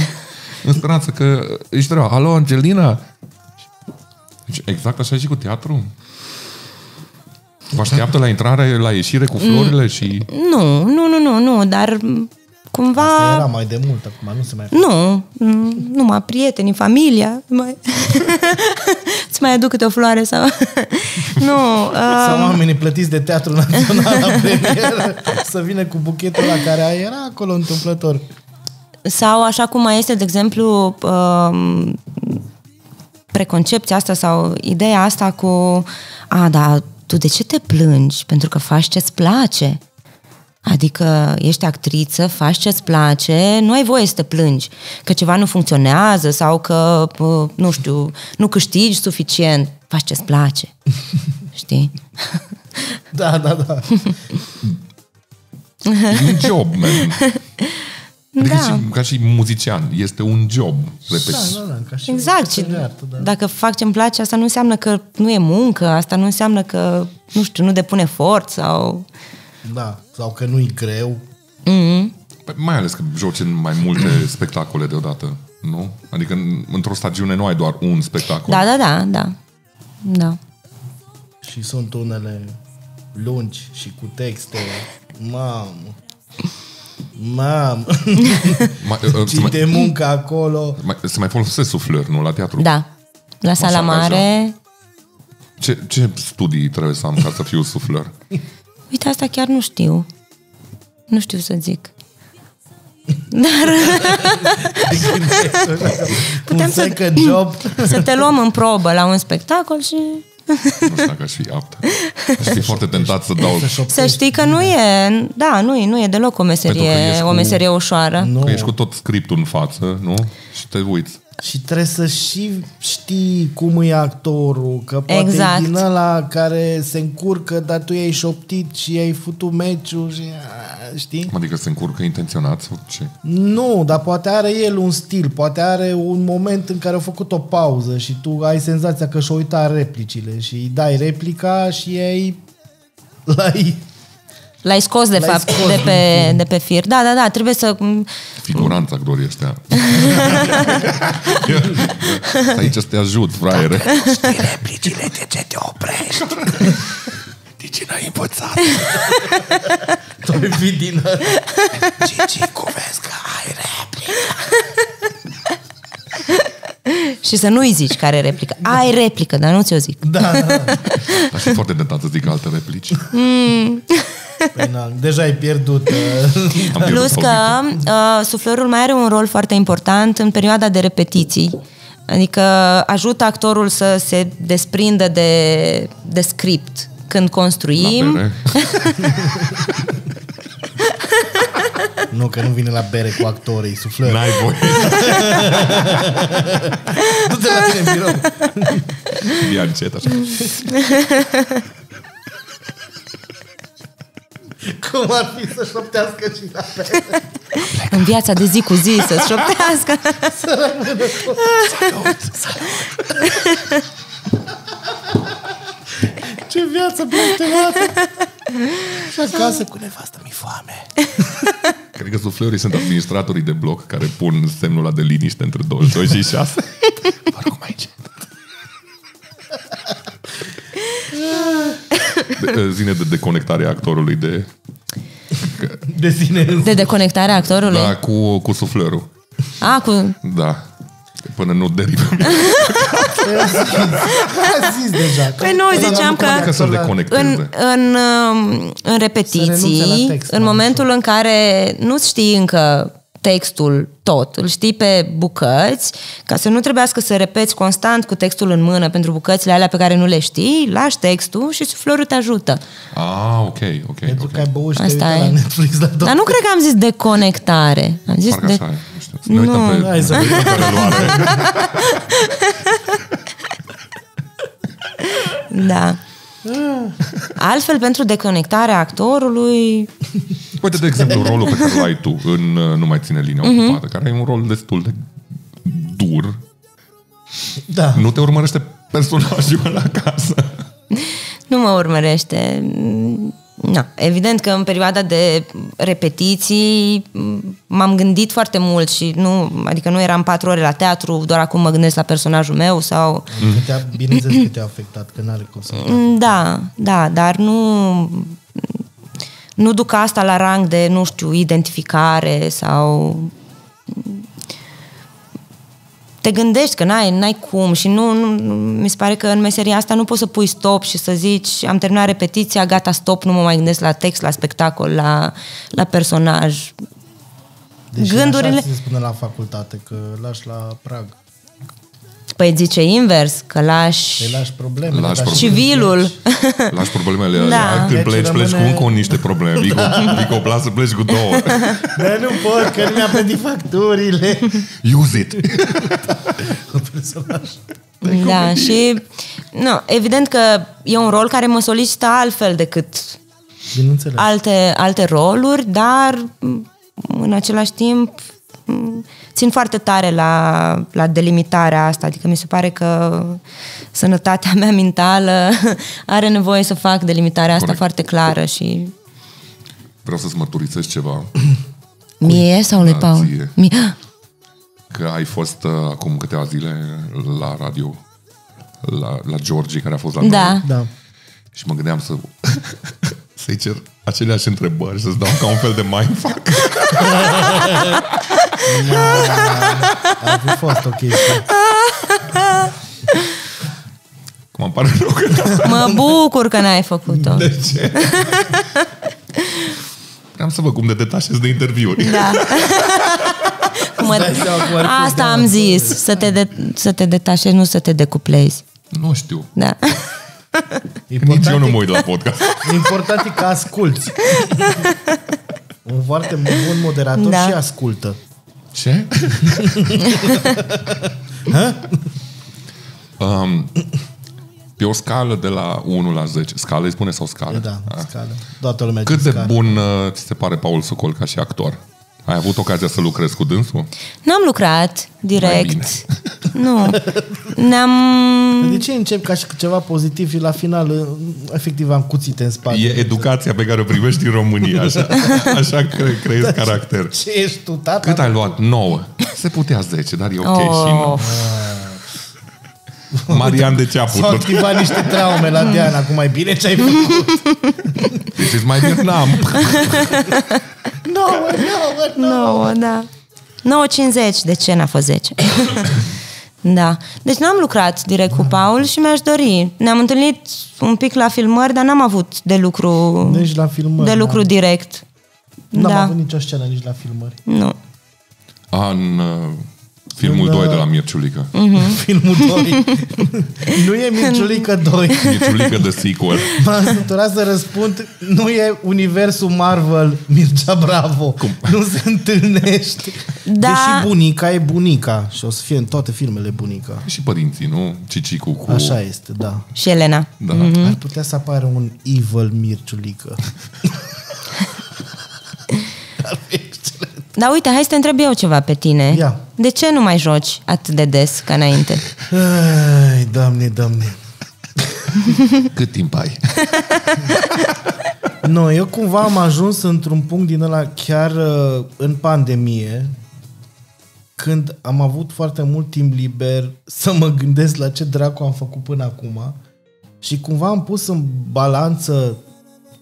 în speranță că își trebuia, alo, Angelina? Deci exact așa e și cu teatru? Vă așteaptă la intrare, la ieșire cu florile și... nu, nu, nu, nu, nu, dar m, cumva... Asta era mai de mult, acum nu se mai Nu, nu, numai prietenii, familia. Mai... (laughs) Îți mai aduc câte o floare sau... (laughs) nu, uh, Sau oamenii plătiți de Teatrul Național la premieră (laughs) să vină cu buchetul la care era acolo întâmplător. Sau așa cum mai este, de exemplu, um, preconcepția asta sau ideea asta cu a, da, tu de ce te plângi? Pentru că faci ce-ți place. Adică ești actriță, faci ce-ți place, nu ai voie să te plângi că ceva nu funcționează sau că, uh, nu știu, nu câștigi suficient. Faci ce-ți place. (laughs) Știi? Da, da, da. (laughs) E un job, man. Adică Da. și, ca și muzician, este un job. Repet. Da, da, da, ca și Exact. Și chestie de artă, da. dacă fac ce-mi place, asta nu înseamnă că nu e muncă, asta nu înseamnă că, nu știu, nu depun efort sau... Da, sau că nu-i greu. Mm-hmm. Păi, mai ales că joci în mai multe (clears throat) spectacole deodată, nu? Adică în- într-o stagiune nu ai doar un spectacol. Da, da, da, da. Da. Și sunt unele lungi și cu texte. Mamă! Mamă! (laughs) Mai, uh, Și se, mai, de muncă acolo. mai, se mai folosesc suflări, nu? La teatru. Da. La sala M-aș angaja. mare. Ce, ce studii trebuie să am ca să fiu suflăr? Uite, asta chiar nu știu. Nu știu să zic. Dar Putem un să- second job. să te luăm în probă la un spectacol și Nu știu dacă aș fi apt. Aș fi foarte tentat să dau... să știi că nu e, da, nu e, nu e deloc o Pentru că meserie, ești o cu- meserie ușoară. Nu. Că ești cu tot scriptul în față, nu? Și te uiți. Și trebuie să și știi cum e actorul, că poate Exact. e din ăla care se încurcă, dar tu i-ai șoptit și i-ai futut meciul și a, știi? Adică se încurcă intenționat sau ce? Nu, dar poate are el un stil, poate are un moment în care a făcut o pauză și tu ai senzația că și-a uitat replicile și îi dai replica și ei (laughs) l-ai... L-ai scos, de L-ai fapt, scos de din pe, film. de pe fir. Da, da, da, trebuie să... Figuranța glorie ăștia. (laughs) (laughs) Aici să te ajut, fraiere. Știi replicile, de ce te oprești? (laughs) De ce n-ai învățat? Tu ai fi din ăla. Cici, cum vezi că ai replică? Și să nu-i zici care replică. Ai replică, dar nu ți-o zic. Da, da, da. Aș fi foarte tentat să zic alte replici. Păi, na, deja ai pierdut. uh, Am pierdut Plus că auditul. uh, suflorul mai are un rol foarte important în perioada de repetiții. Adică ajută actorul să se desprindă de, de script. Când La construim, (laughs) bere. Nu, că nu vine la bere cu actorii, suflări. N-ai voie. (laughs) Du-te la tine în birou. Ia încet așa. Cum ar fi să șoptească și la bere? în viața de zi cu zi, să-ți șoptească. (laughs) Ce viață blestemată! Și acasă cu nevastă mi foame. Cred că suflării sunt administratorii de bloc care pun semnul ăla de liniște între 22 și 6. Vă rog mai încet. De- Zine de deconectarea actorului de, De sine însă. De deconectarea actorului. da, cu, cu suflărul. A, cu... Da. Până nu derivă. (laughs) A zis deja. Păi nu, ziceam că Adică să-l deconecteze. în, în, um, în Să renunțe la repetiții, text, în mai momentul în care nu știi încă textul tot, îl știi pe bucăți, ca să nu trebuiască să repeți constant cu textul în mână pentru bucățile alea pe care nu le știi, lași textul și suflorul te ajută. Ah, ok, ok, Pentru ok. că ai băut și te Asta uitat la e. Netflix la tot. Dar nu cred că am zis deconectare. Am zis Parcă de... așa e. Nu știu. Să ne uităm pe, Hai să ne uităm pe (laughs) reluare. Da. Altfel, pentru deconectarea actorului, Uite, de exemplu, rolul pe care l ai tu în uh, Nu mai ține linia Mhm. ocupată, care e un rol destul de dur. Da. Nu te urmărește personajul ăla acasă. Nu mă urmărește. No. Evident că în perioada de repetiții m-am gândit foarte mult și nu, adică nu eram patru ore la teatru, doar acum mă gândesc la personajul meu sau... Că te-a, bineînțeles că te-a afectat, că n-are cum să... Da, da, dar nu nu duc asta la rang de, nu știu, identificare sau te gândești că n-ai, n-ai cum și nu, nu, nu- mi se pare că în meseria asta nu poți să pui stop și să zici am terminat repetiția, gata, stop, nu mă mai gândesc la text, la spectacol, la, la personaj. Deși Gândurile- așa se spune la facultate, că lași la prag. Păi zice invers, că lași Îi lași probleme. Lași dar și civilul. (laughs) Lași problemele Da. alea. Când Deci pleci, pleci cu rămâne- încă niște probleme. Vii cu, vii cu o plasă, pleci cu două. (laughs) Dar nu pot, că nu mi-a plătit facturile. Use it! Personaj. Da, și nu, evident că e un rol care mă solicită altfel decât Bineînțeles. alte, alte roluri, dar m, în același timp m, țin foarte tare la, la delimitarea asta, adică mi se pare că sănătatea mea mentală (laughs) are nevoie să fac delimitarea asta Corect. foarte clară și Vreau să-ți mărturisesc ceva. (clears throat) Mie sau lui Da, Paul? ție. Mie. Că ai fost uh, acum câteva zile la radio la, la Georgie, care a fost la Da. noi. Da. Și mă gândeam să (laughs) să-i cer aceleași întrebări, să-ți dau ca un fel de mindfuck. Ar fi fost ok. Cum îmi pare rău că Mă bucur că n-ai făcut-o. De ce? Vreau să văd cum te detașezi de interviuri. Da. Cum mă... dai seama cum ar fi, Asta da, am zis, să te, de... să te detașezi, nu să te decuplezi. Nu știu. Da. (laughs) Nici eu nu e- mă uit la podcast. (laughs) Important e că asculți. Un foarte bun moderator Da. și ascultă. Ce? (laughs) um, pe o scală de la 1 la 10. Scală îi spune sau scală? Da, Ah. scală. Toată lumea Cât ce de scală. bun uh, ți se pare Paul Socol ca și actor? Ai avut ocazia să lucrezi cu dânsul? N-am lucrat Mai direct. Nu. Ne-am... De ce încep ca și cu ceva pozitiv și la final efectiv am cuțite în spate? E educația pe care o privești în România, așa, (laughs) așa cre- creezi caracter. Ce ești tu, tata? Cât ai luat? 9. Se putea 10, dar e ok Oh. și nu. (laughs) Marian, de ce a S-au putut? activat niște traume la Diana, acum mai bine ce ai făcut? Zici mai bine n-am. (laughs) Nouă, nouă, nouă. 9, da. 9,50. De ce n-a fost 10? (laughs) da. Deci n-am lucrat direct cu Paul și mi-aș dori. Ne-am întâlnit un pic la filmări, dar n-am avut de lucru, Deci la filmări. de lucru direct. N-am da. avut nicio scenă nici la filmări. Nu. A, în uh, filmul În, 2 de uh, la Mirciulică. (laughs) Filmul 2. (laughs) nu e Mirciulică 2. (laughs) Mirciulică de sequel. M-am săturat să răspund, nu e universul Marvel Mircea Bravo. Cum? Nu se întâlnește. Da. Deși bunica e bunica și o să fie în toate filmele bunica. Și părinții, nu? Cicicu cu... Așa este, da. Și Elena. Da. Mm-hmm. Ar putea să apară un evil Mirciulică. Ar fi excelent. Dar uite, hai să te întreb eu ceva pe tine. Ia. De ce nu mai joci atât de des ca înainte? Ai, doamne, doamne. Cât timp ai? (laughs) Nu, eu cumva am ajuns într-un punct din ăla chiar uh, în pandemie, când am avut foarte mult timp liber să mă gândesc la ce dracu am făcut până acum și cumva am pus în balanță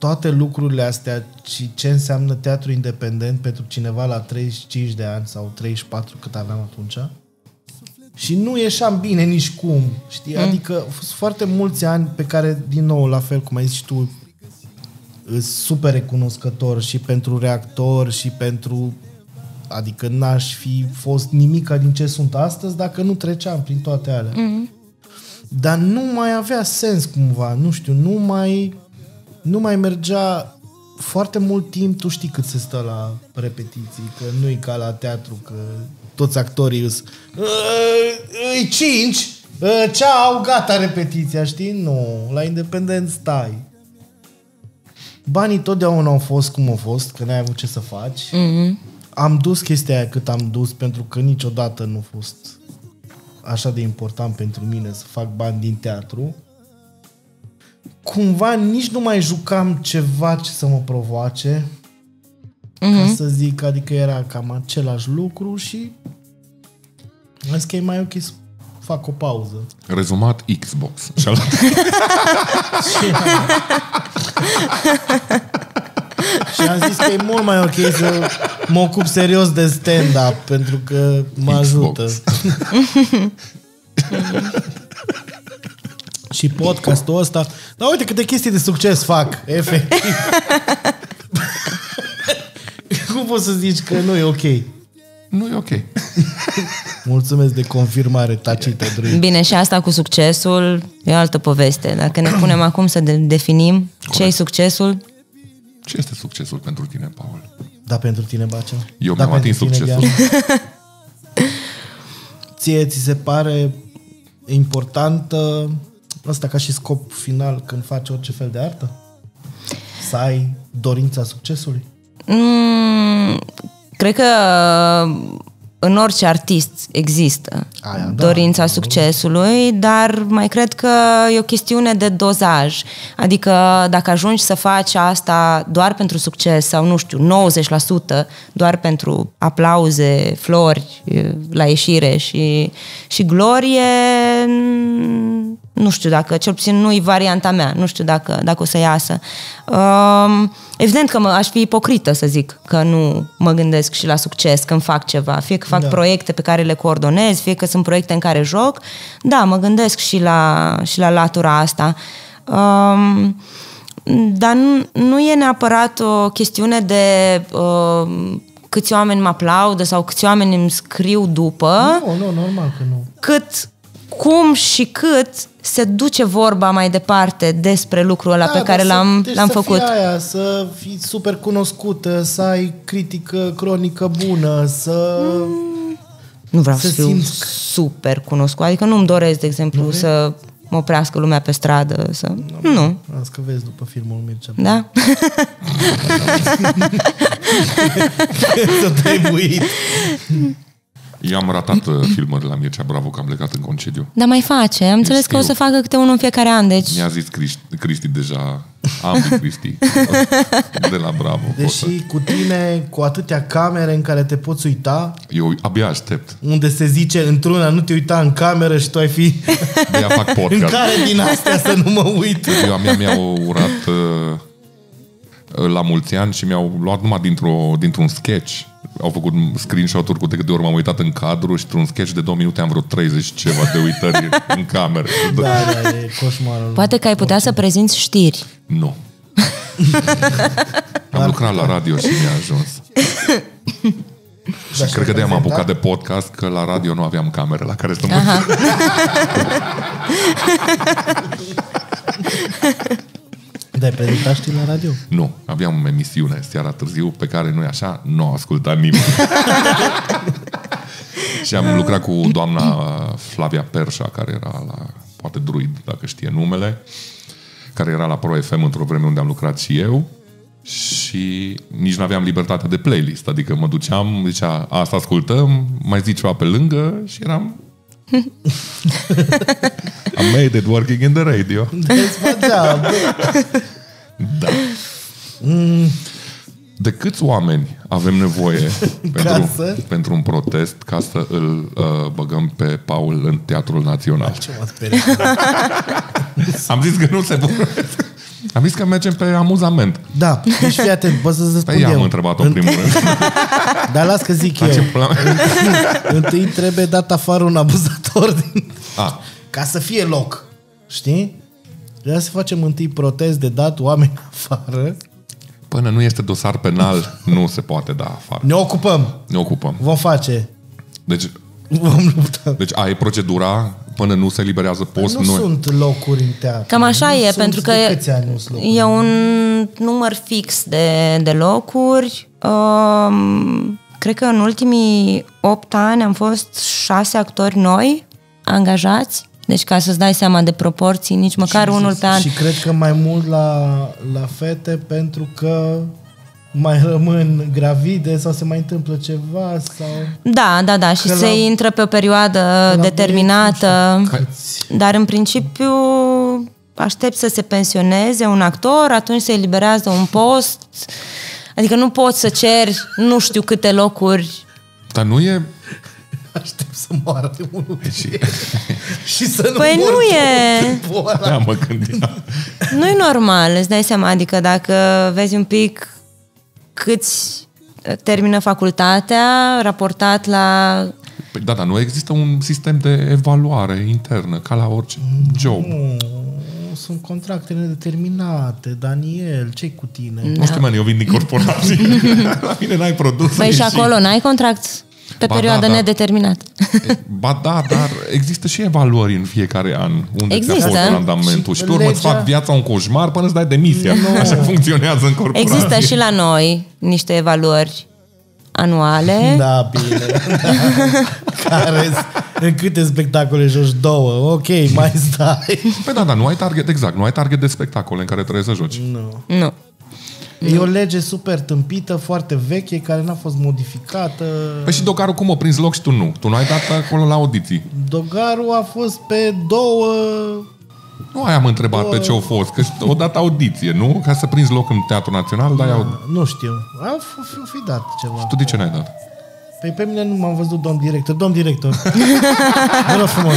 toate lucrurile astea și ce înseamnă teatru independent pentru cineva la 35 de ani sau 34 cât aveam atunci. Și nu ieșeam bine nici cum, știi? Adică au fost foarte mulți ani pe care, din nou, la fel cum ai zis și tu, îs super recunoscător și pentru reactor și pentru adică n-aș fi fost nimica din ce sunt astăzi dacă nu treceam prin toate alea. Mm-hmm. Dar nu mai avea sens cumva, nu știu, nu mai nu mai mergea foarte mult timp, tu știi cât se stă la repetiții, că nu e ca la teatru, că toți actorii îs îi cinci, ă, ceau, gata repetiția, știi? Nu, la independent stai. Banii totdeauna au fost cum au fost, că n-ai avut ce să faci. Mm-hmm. Am dus chestia aia cât am dus, pentru că niciodată nu a fost așa de important pentru mine să fac bani din teatru. Cumva nici nu mai jucam ceva ce să mă provoace. Mm-hmm. Ca să zic, adică era cam același lucru și am zis că e mai ok să fac o pauză. Rezumat Xbox. (laughs) Și ala- Și am zis că e mult mai ok să mă ocup serios de stand-up, pentru că mă Xbox. ajută. (laughs) și podcastul ăsta. Dar uite câte chestii de succes fac, efectiv. (laughs) Cum poți să zici că nu e ok? nu e ok. Mulțumesc de confirmare tacită, Druid. Bine, și asta cu succesul e o altă poveste. Dacă ne punem (clears throat) acum să de- definim ce e succesul, Ce este succesul pentru tine, Paul? Da, pentru tine, Bacea. Eu da, mi-am pentru atins tine, succesul. Diana. (laughs) Ție ți se pare important uh, asta ca și scop final când faci orice fel de artă? Să ai dorința succesului? Mm, cred că în orice artist există Aia, da. dorința succesului, dar mai cred că e o chestiune de dozaj. Adică dacă ajungi să faci asta doar pentru succes sau, nu știu, 90% doar pentru aplauze, flori eh, la ieșire și, și glorie, mm, nu știu dacă, cel puțin nu e varianta mea, nu știu dacă, dacă o să iasă. Um, evident că mă, aș fi ipocrită să zic că nu mă gândesc și la succes când fac ceva, fie că fac da. proiecte pe care le coordonez, fie că sunt proiecte în care joc, da, mă gândesc și la, și la latura asta. Um, dar nu, nu e neapărat o chestiune de uh, câți oameni mă aplaudă sau câți oameni îmi scriu după, Nu, nu, normal că nu. cât cum și cât se duce vorba mai departe despre lucrul ăla pe care dar l-am, să, deci l-am să făcut. Fii aia, să fii super cunoscută, să ai critică cronică bună, să... Nu vreau să să, fiu simți că- super cunoscut. Adică nu-mi doresc, de exemplu, să mă oprească lumea pe stradă. Să... Nu. Las că vezi după filmul Mircea. Da? (laughs) (laughs) să te-ai buit. (laughs) Eu am ratat uh, filmările la Mircea Bravo că am plecat în concediu. Dar mai face. Am înțeles că o să știu. facă câte unul în fiecare an, deci... Mi-a zis Cristi, Cristi deja, ambii Cristi, (laughs) de la Bravo. pot să- Deși cu tine, cu atâtea camere în care te poți uita, Eu abia aștept. unde se zice într-una nu te uita în cameră și tu ai fi De-aia fac (laughs) în podcast. care din astea să nu mă uit. Eu a mea mi-au urat uh, la mulți ani și mi-au luat numai dintr-o, dintr-un sketch. Au făcut screenshot-uri cu de câte ori m-am uitat în cadru și într-un sketch de două minute am vreo 30 și ceva de uitări în cameră. Da, da, e coșmarul. Poate că ai putea să prezinți știri. Nu. (laughs) am lucrat la radio și mi-a ajuns. Și cred că de-aia m-am apucat de podcast, că la radio nu aveam camere la care să mă (laughs) Aha. Dar ai prezentat știi la radio? Nu, aveam o emisiune seara târziu pe care nu e așa, nu a ascultat nimeni. (laughs) și am lucrat cu doamna Flavia Perșa, care era la, poate druid, dacă știe numele, care era la Pro FM într-o vreme unde am lucrat și eu și nici nu aveam libertatea de playlist, adică mă duceam, zicea, asta ascultăm, mai zici ceva pe lângă și eram I made it working in the radio. Îți făcea, bă. Da. De câți oameni avem nevoie (laughs) pentru, să? pentru un protest ca să îl uh, băgăm pe Paul în Teatrul Național? Ce mă sperie. Am zis că nu se vorbesc. Am zis că mergem pe amuzament. Da, deci fii atent, pot să-ți Pe spun ea am eu. întrebat-o în primul rând. (laughs) Dar las că zic eu. Ce plan- Întâi trebuie dat afară un abuzator din... A, ca să fie loc. Știi? Trebuie să facem întâi protest de dat oameni afară. până nu este dosar penal, nu se poate da afară. Ne ocupăm. Ne ocupăm. Vom face. Deci, Vom lupta. deci ai procedura până nu se liberează post. Nu sunt locuri în teatru. Cam așa Nu e, sunt pentru că de câți ani nu sunt locuri? e un număr fix de, de locuri. Um, cred că în ultimii 8 ani am fost șase actori noi angajați. Deci ca să-ți dai seama de proporții, nici măcar unul pe an. Și cred că mai mult la, la fete pentru că mai rămân gravide sau se mai întâmplă ceva sau... Da, da, da, și Că se la- intră pe o perioadă la determinată. Câți? Dar în principiu aștept să se pensioneze un actor, atunci se eliberează un post. Adică nu poți să ceri nu știu câte locuri. Dar nu e... Aștept să moară de unul Și, Păi (laughs) și să nu Păi mor nu tot e. timpul ăla. da, mă gândeam. Nu e normal, îți dai seama. Adică dacă vezi un pic câți termină facultatea, raportat la... Păi da, dar nu există un sistem de evaluare internă, ca la orice job. Nu, sunt contracte nedeterminate. Daniel, ce cu tine? Nu știu, man, eu vin din corporație. (laughs) la mine n-ai produs. Păi și acolo n-ai contract pe Ba perioadă da, da. nedeterminată. Ba da, dar există și evaluări în fiecare an. Unde ți-a Există. fost randamentul. Și, Și pe urmă îți legea- fac viața un coșmar până îți dai demisia. Așa funcționează în corporație. Există și la noi niște evaluări anuale. Da, bine. Da. (laughs) Care în câte spectacole joci? Două. Ok, mai stai. Păi da, dar nu ai target, exact, nu ai target de spectacole în care trebuie să joci. Nu. Nu. E o lege super tâmpită, foarte veche, care n-a fost modificată. Păi și Dogaru cum a prins loc și tu nu? Tu nu ai dat acolo la audiții. Dogaru a fost pe două... Nu aia am întrebat pe ce au fost, că o dat audiție, nu? Ca să prinzi loc în Teatrul Național, dai audiție. Nu știu. A f- f- fi dat ceva. Tu de ce n-ai dat? Păi pe mine nu m-am văzut domn director. Domn director, (laughs) vă rog frumos,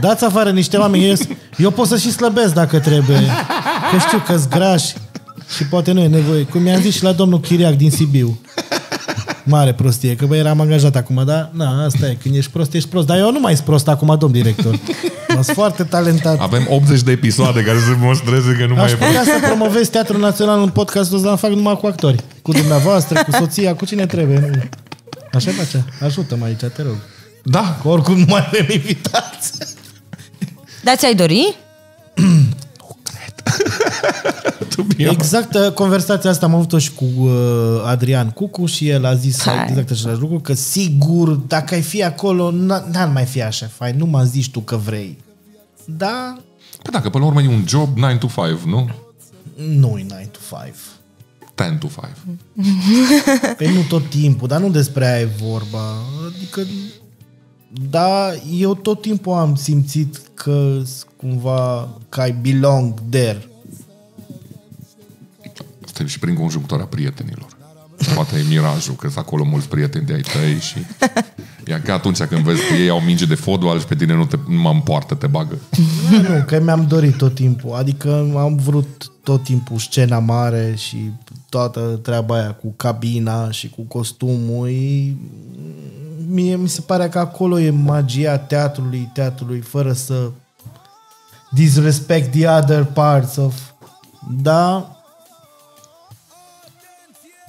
dați afară niște oameni. Eu, eu pot să și slăbesc dacă trebuie. Că știu că-s grași și poate nu e nevoie. Cum mi-am zis și la domnul Chiriac din Sibiu. Mare prostie, că bă, eram angajat acum, da? Na, asta e, când ești prost, ești prost. Dar eu nu mai sunt prost acum, domn director. Mă sunt foarte talentat. Avem 80 de episoade care să demonstreze că nu mai Aș e putea să promovez Teatrul Național în podcastul ăsta, fac numai cu actori. Cu dumneavoastră, cu soția, cu cine trebuie. Nu. Așa face. Ajută-mă aici, te rog. Da, Că oricum nu mai avem invitați. Da, ți-ai dori? (laughs) tu bine. Exact uh, conversația asta am avut-o și cu uh, Adrian Cucu și el a zis Hai. exact același lucru, că sigur, dacă ai fi acolo, n- n-ar mai fi așa fain, nu mă zici tu că vrei. Da, Păi dacă până la urmă e un job 9 to 5, nu? nu e 9 to 5. 10 to 5. Pe nu tot timpul, dar nu despre aia e vorba. Adică, da, eu tot timpul am simțit că cumva că I belong there. Asta e și prin conjunctura prietenilor. Poate e mirajul, că sunt acolo mulți prieteni de ai tăi și... E ca atunci când vezi că ei au minge de fotbal și pe tine nu, te, nu mă împoartă, te bagă. Nu, că mi-am dorit tot timpul. Adică am vrut tot timpul scena mare și toată treaba aia cu cabina și cu costumul. E- Mie mi se pare că acolo e magia teatrului, teatrului, fără să disrespect the other parts of... Da,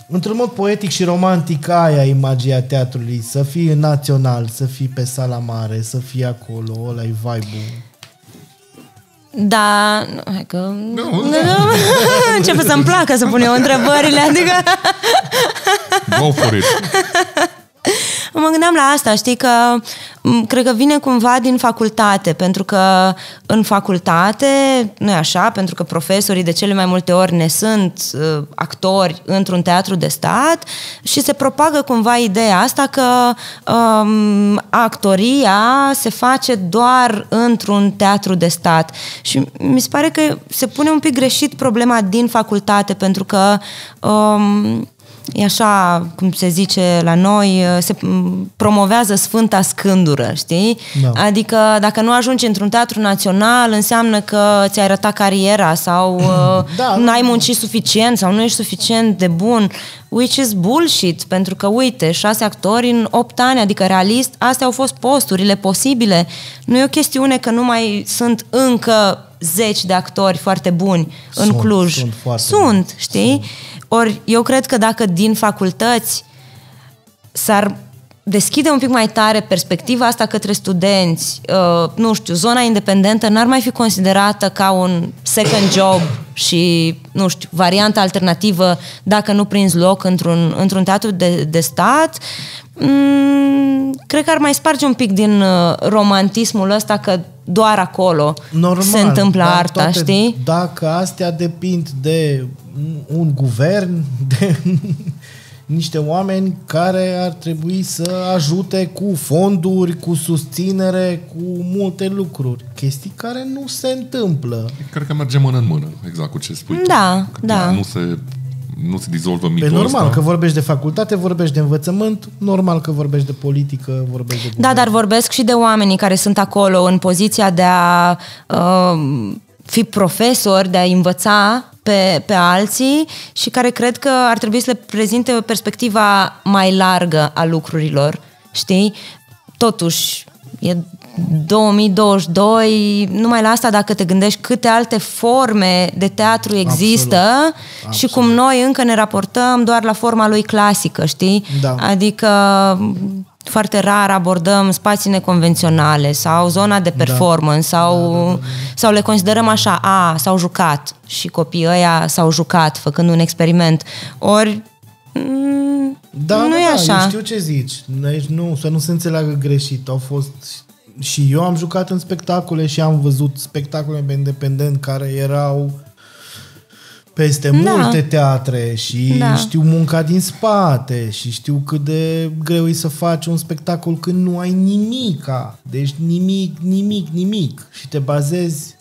într-un mod poetic și romantic aia e magia teatrului, să fii în național, să fii pe sala mare, să fii acolo, ăla e vibe-ul. Da, nu, hai că... Nu, Nu, (laughs) Începe să-mi placă să pun eu întrebările, adică... Go for it! Mă gândeam la asta, știi că m, cred că vine cumva din facultate, pentru că în facultate, nu e așa, pentru că profesorii de cele mai multe ori ne sunt uh, actori într-un teatru de stat și se propagă cumva ideea asta că um, actoria se face doar într-un teatru de stat. Și mi se pare că se pune un pic greșit problema din facultate, pentru că um, E așa, cum se zice la noi, se m, promovează Sfânta Scândură, știi? Da. Adică dacă nu ajungi într-un teatru național, înseamnă că ți-ai rătat cariera sau Da, (laughs) da, n-ai muncit suficient sau nu ești suficient de bun, which is bullshit, pentru că, uite, șase actori în opt ani, adică realist, astea au fost posturile posibile. Nu e o chestiune că nu mai sunt încă zeci de actori foarte buni în Sunt, Cluj. sunt foarte sunt știi? Ori eu cred că dacă din facultăți s-ar deschide un pic mai tare perspectiva asta către studenți, uh, nu știu, zona independentă n-ar mai fi considerată ca un second job și, nu știu, varianta alternativă dacă nu prinzi loc într-un, într-un teatru de, de stat, mm, cred că ar mai sparge un pic din uh, romantismul ăsta că doar acolo Normal, se întâmplă dar arta, toate, știi? Dacă astea depind de un guvern, de niște oameni care ar trebui să ajute cu fonduri, cu susținere, cu multe lucruri. Chestii care nu se întâmplă. Cred că merge mână în mână, exact cu ce spui tu. Da, Că da. Nu se, nu se dizolvă Pe mitul normal ăsta. că vorbești de facultate, vorbești de învățământ, normal că vorbești de politică, vorbești de Da, guvern. dar vorbesc și de oamenii care sunt acolo în poziția de a uh, fi profesori, de a învăța pe, pe alții și care cred că ar trebui să le prezinte o perspectiva mai largă a lucrurilor, știi? Totuși, e 2022, numai la asta dacă te gândești câte alte forme de teatru există Absolut. și cum noi încă ne raportăm doar la forma lui clasică, știi? Da. Adică foarte rar abordăm spații neconvenționale sau zona de performance sau, da, da, da. sau le considerăm așa, a, s-au jucat și copiii ăia s-au jucat făcând un experiment. Ori mm, Da, nu da, e da, așa. eu știu ce zici. Deci nu, să nu se înțeleagă greșit. Au fost și eu am jucat în spectacole și am văzut spectacole pe independent care erau peste Da. multe teatre și Da. știu munca din spate și știu cât de greu e să faci un spectacol când nu ai nimica. Deci nimic, nimic, nimic. Și te bazezi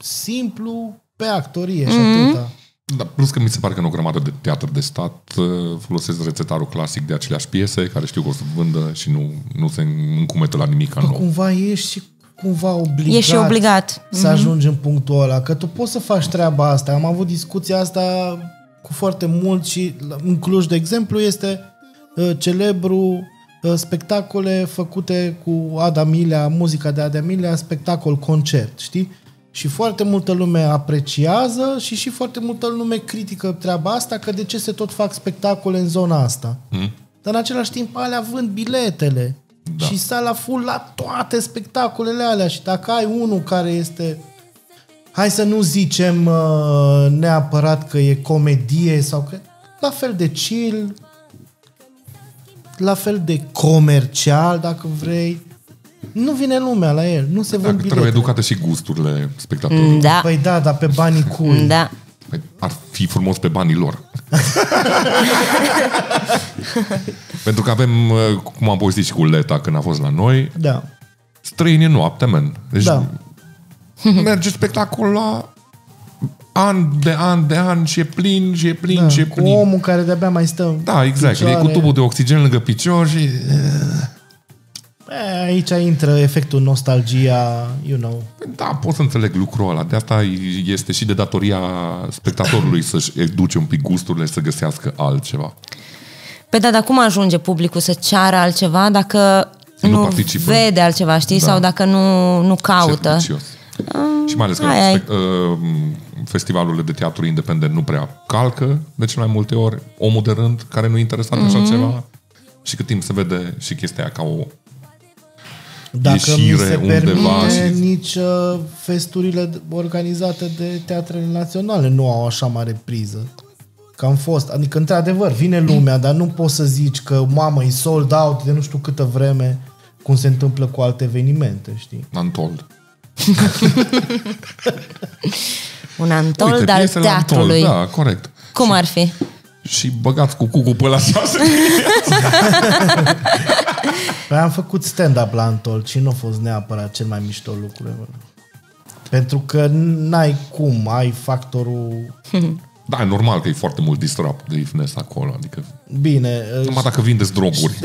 simplu pe actorie și Mhm. atâta. Da, plus că mi se pare că în o grămadă de teatru de stat uh, folosesc rețetarul clasic de aceleași piese care știu că o să vândă și nu, nu se încumetă la nimic Că nou. cumva ești și cumva obligat, E și obligat. să ajungi în punctul ăla. Că tu poți să faci treaba asta. Am avut discuția asta cu foarte mult și la- în Cluj, de exemplu, este uh, celebru uh, spectacole făcute cu Ada Milea, muzica de Ada Milea, spectacol concert, știi? Și foarte multă lume apreciază și și foarte multă lume critică treaba asta, că de ce se tot fac spectacole în zona asta. Mm? Dar în același timp alea vând biletele. Da. Da. Și sala full la toate spectacolele alea. Și dacă ai unul care este... Hai să nu zicem uh, neapărat că e comedie sau că... La fel de chill, la fel de comercial, dacă vrei. Nu vine lumea la el, nu se vând Dacă bilete. trebuie educate și gusturile spectatorului. Da. Păi da, dar pe banii cui? Da. Păi ar fi frumos pe banii lor. (laughs) Pentru că avem, uh, cum am povestit și cu Leta când a fost la noi, Da. străini în noapte, men. Deci Da. (laughs) merge spectacol la an de an de an și e plin și e plin da. și e Cu plin. omul care de-abia mai stă Da, exact. E cu picioare. tubul de oxigen lângă picior și... E, aici intră efectul nostalgia, you know. Da, pot să înțeleg lucrul ăla. De asta este și de datoria spectatorului (laughs) să-și educe un pic gusturile și să găsească altceva. Păi da, dar cum ajunge publicul să ceară altceva dacă Nu nu, participă. vede altceva, știi? Da. Sau dacă nu, nu caută. Servicios. și mai ales că ai, ai. spect- uh, festivalurile de teatru independent nu prea calcă de cele mai multe ori omul de rând care nu e interesat în Mhm. așa ceva și cât timp se vede și chestia aia ca o Dacă mi ieșire se undeva permite, și- nici uh, festurile d- organizate de teatrele naționale nu au așa mare priză. Că am fost, adică într-adevăr vine lumea, dar nu poți să zici că mamă e sold out de nu știu câtă vreme cum se întâmplă cu alte evenimente, știi? Antold. Un antol (laughs) Uite, al piesele teatrului. Antold, da, corect. Cum ar fi? Și băgați cu cucu pe la șase. (laughs) Păi am făcut stand-up la Antol și nu a fost neapărat cel mai mișto lucru. ever. Pentru că n-ai cum, ai factorul... (laughs) da, e normal că e foarte mult disruptiveness acolo. Adică Bine, uh, numai dacă vindeți droguri.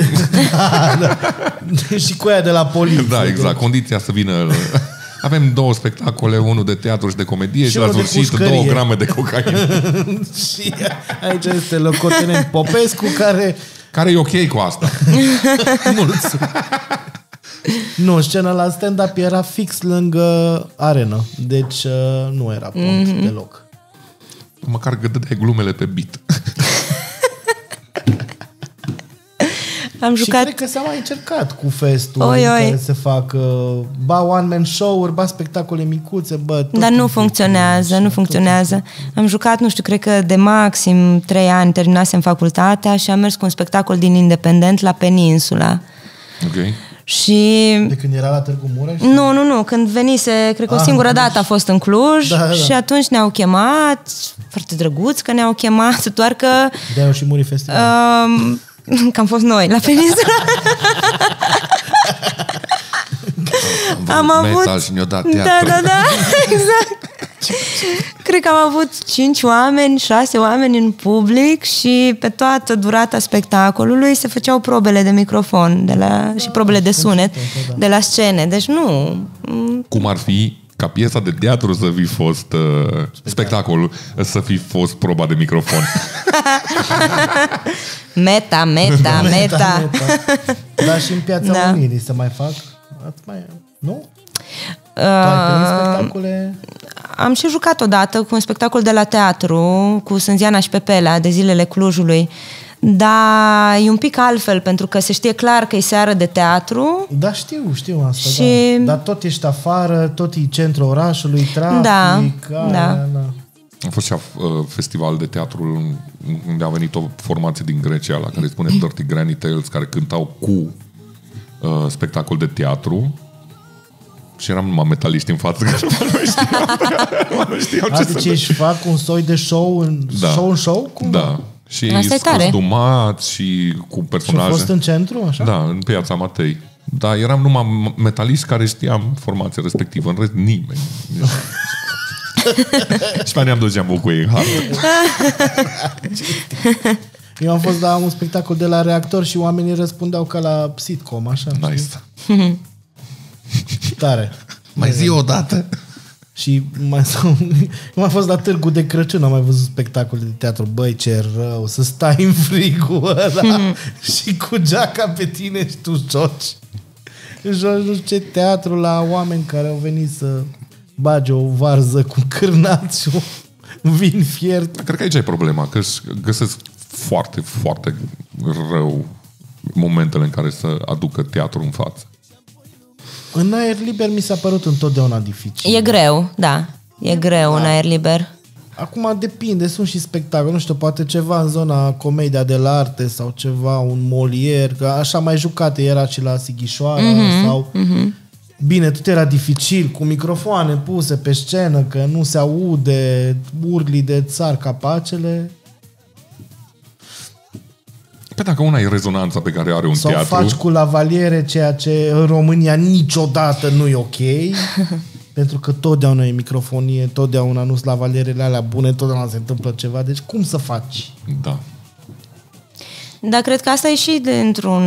(laughs) și cu aia de la poliție. da, exact. Condiția să vină... (laughs) Avem două spectacole, unul de teatru și de comedie și, Și la unul de sfârșit pușcărie. două grame de cocaină. Și aici este locotenent Popescu care... Care e ok cu asta. (laughs) Mulțumesc. Nu, scena la stand-up era fix lângă arenă. Deci uh, nu era pont mm-hmm. deloc. Măcar că dădeai glumele pe beat. Am Și jucat cred că s-a mai încercat cu festul Oi, în oi. care se fac uh, ba one-man show-uri, ba spectacole micuțe, bă... tot Dar nu timpul. funcționează, nu Tot funcționează. Am jucat, nu știu, cred că de maxim trei ani terminasem facultatea și am mers cu un spectacol din Independent la Peninsula. Ok? Și... De când era la Târgu Mureș? Nu, nu, nu, când venise, cred că o Ah, singură în Cluj. dată a fost în Cluj Da, da. și atunci ne-au chemat, foarte drăguț că ne-au chemat, doar că De-aia și muri festival. um, (laughs) că am fost noi la Peninsula. (laughs) Am avut- Metal și ne-a dat Da, teatru. da, da, (laughs) exact. Cred că am avut cinci oameni, șase oameni în public și pe toată durata spectacolului se făceau probele de microfon de la, și probele de sunet de la scene. Deci nu... m, Cum ar fi ca piesa de teatru să fi fost uh, spectacolul, să fi fost proba de microfon. (laughs) Meta, meta, meta. Dar și în Piața Da. Unirii se mai fac? Ați mai... Nu? Tu ai prins Uh, spectacole? am și jucat odată cu un spectacol de la teatru, cu Sânziana și Pepela, de zilele Clujului. Dar e un pic altfel, pentru că se știe clar că e seară de teatru Da, știu, știu asta, Și- da. Dar tot ești afară, tot e centrul orașului, trafic, Da, aia, da. da. A fost și uh, festival de teatru unde a venit o formație din Grecia la care îi spune Dirty Granny Tales, care cântau cu uh, spectacol de teatru Și eram numai metaliști în față, (laughs) că nu știau, (laughs) nu știau ce Adică să își fac un soi de show în Da. show în show? Cum? Da. Și Asta e tare. costumat și cu Și a personaje. fost în centru, așa? Da, în piața Matei. Dar eram numai metaliști care știam formația respectivă, în rest nimeni. (laughs) și pe ne-am dus geamul cu ei în hartă. (laughs) Eu am fost la un spectacol de la reactor și oamenii răspundeau ca la sitcom, așa. Nice. știi? Tare. Mai zi o dată. Și mai, eu am fost la Târgu de Crăciun, am mai văzut spectacole de teatru. Băi, ce rău, să stai în frigul ăla (laughs) și cu geaca pe tine și tu joci. Joci nu știu ce teatru la oameni care au venit să bage o varză cu cârnat și un vin fiert. Cred că aici e problema, că își găsesc foarte, foarte rău momentele în care să aducă teatru în față. În aer liber mi s-a părut întotdeauna dificil. E greu, da. E greu în aer liber. Acum depinde, sunt și spectacole, nu știu, poate ceva în zona comedia de la arte sau ceva, un Molière, că așa mai jucate era și la Sighișoara mm-hmm, sau... Mm-hmm. Bine, tot era dificil, cu microfoane puse pe scenă, că nu se aude, urli de țar capacele, Pe dacă una e rezonanța pe care are un sau teatru, faci cu lavaliere, ceea ce în România niciodată nu e ok, (laughs) pentru că totdeauna e microfonie, totdeauna nu sunt lavalierele alea bune, totdeauna se întâmplă ceva, deci cum să faci? da. Dar cred că asta e și dintr-un,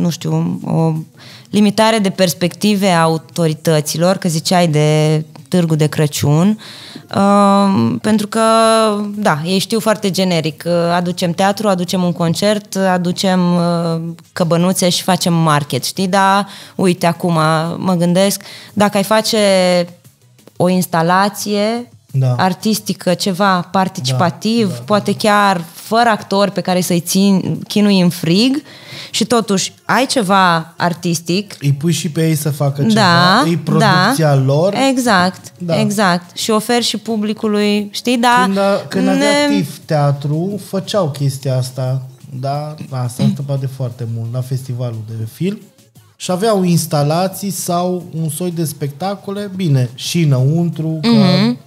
nu știu, o limitare de perspective a autorităților, că ziceai de Târgu de Crăciun, uh, pentru că, da, ei știu foarte generic, uh, aducem teatru, aducem un concert, aducem uh, căbănuțe și facem market, știi? Dar, uite, acum mă gândesc, dacă ai face o instalație Da. artistică, ceva participativ, Da, da, poate chiar fără actori pe care să-i țin, chinui în frig și totuși ai ceva artistic. Îi pui și pe ei să facă Da, ceva, îi producția da, lor. Exact, Da. exact. Și oferi și publicului, știi, da. Când, a, când avea ne- TIF teatru, făceau chestia asta. Da, asta s-a întâmplat de foarte mult la festivalul de film. Și aveau instalații sau un soi de spectacole, bine, și înăuntru, că Mhm.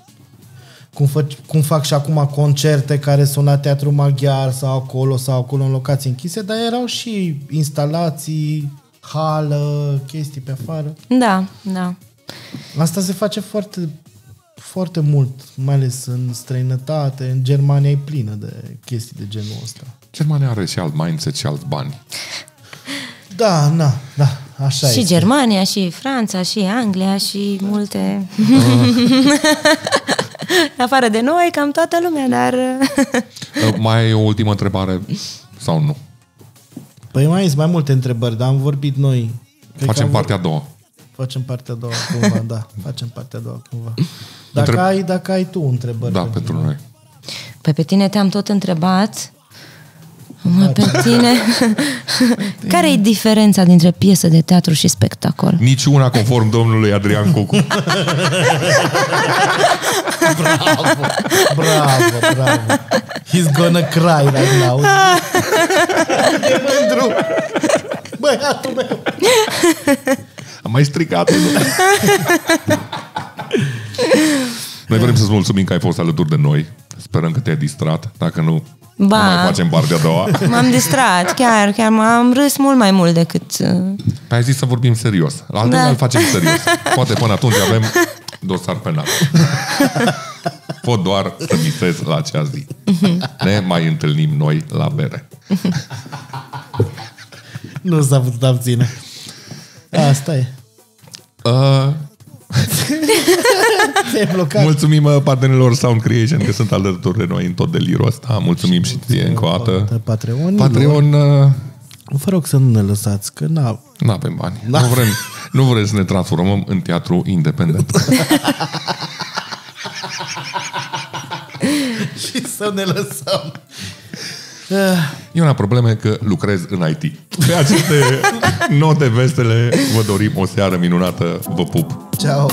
Cum, fă, cum fac și acum concerte care sunt la teatru maghiar sau acolo sau acolo în locații închise, dar erau și instalații, hală, chestii pe afară. Da, da. Asta se face foarte, foarte mult, mai ales în străinătate. În Germania e plină de chestii de genul ăsta. Germania are și alt mindset și alți bani. Da, na, da, așa și este. Germania, și Franța, și Anglia, și multe... (laughs) (laughs) Afară de noi, cam toată lumea, dar... (laughs) Uh, Mai e o ultimă întrebare sau nu? Păi mai sunt mai multe întrebări, dar am vorbit noi. Cred că Facem am partea a doua. Facem partea a doua cumva, (laughs) da. Facem partea a doua cumva. Dacă, Întreb- ai, dacă ai tu întrebări. Da, pentru noi. Păi pe tine te-am tot întrebat. Mă, pe tine... (laughs) Care e diferența dintre piesă de teatru și spectacol? Niciuna conform domnului Adrian Cucu. (laughs) Bravo, bravo, bravo. He's gonna cry right now. (laughs) e mândru. Băiatul meu. Am mai stricat Noi vrem să-ți mulțumim că ai fost alături de noi. Sperăm că te-ai distrat. Dacă nu, Ba. nu mai facem partea a doua. (laughs) M-am distrat, chiar, chiar m-am râs mult mai mult decât... uh, Păi ai zis să vorbim serios. La al Da. da. îl facem serios. Poate până atunci avem dosar penal. (laughs) Pot doar să visez la acea zi. Ne mai întâlnim noi la bere. Nu s-a putut abține. Asta e. Uh, (laughs) Te-ai blocat. mulțumim uh, partenerilor Sound Creation că sunt alături de noi în tot delirul ăsta. Mulțumim și ție încă o dată. Patreon. Patreon, uh, Vă rog să nu ne lăsați, că n nu avem bani. Nu vrem, nu vrem să ne transformăm în teatru independent. (laughs) (laughs) și să ne lăsăm. E una problemă că lucrez în IT. Pe aceste (laughs) note vesele vă dorim o seară minunată. Vă pup! Ciao.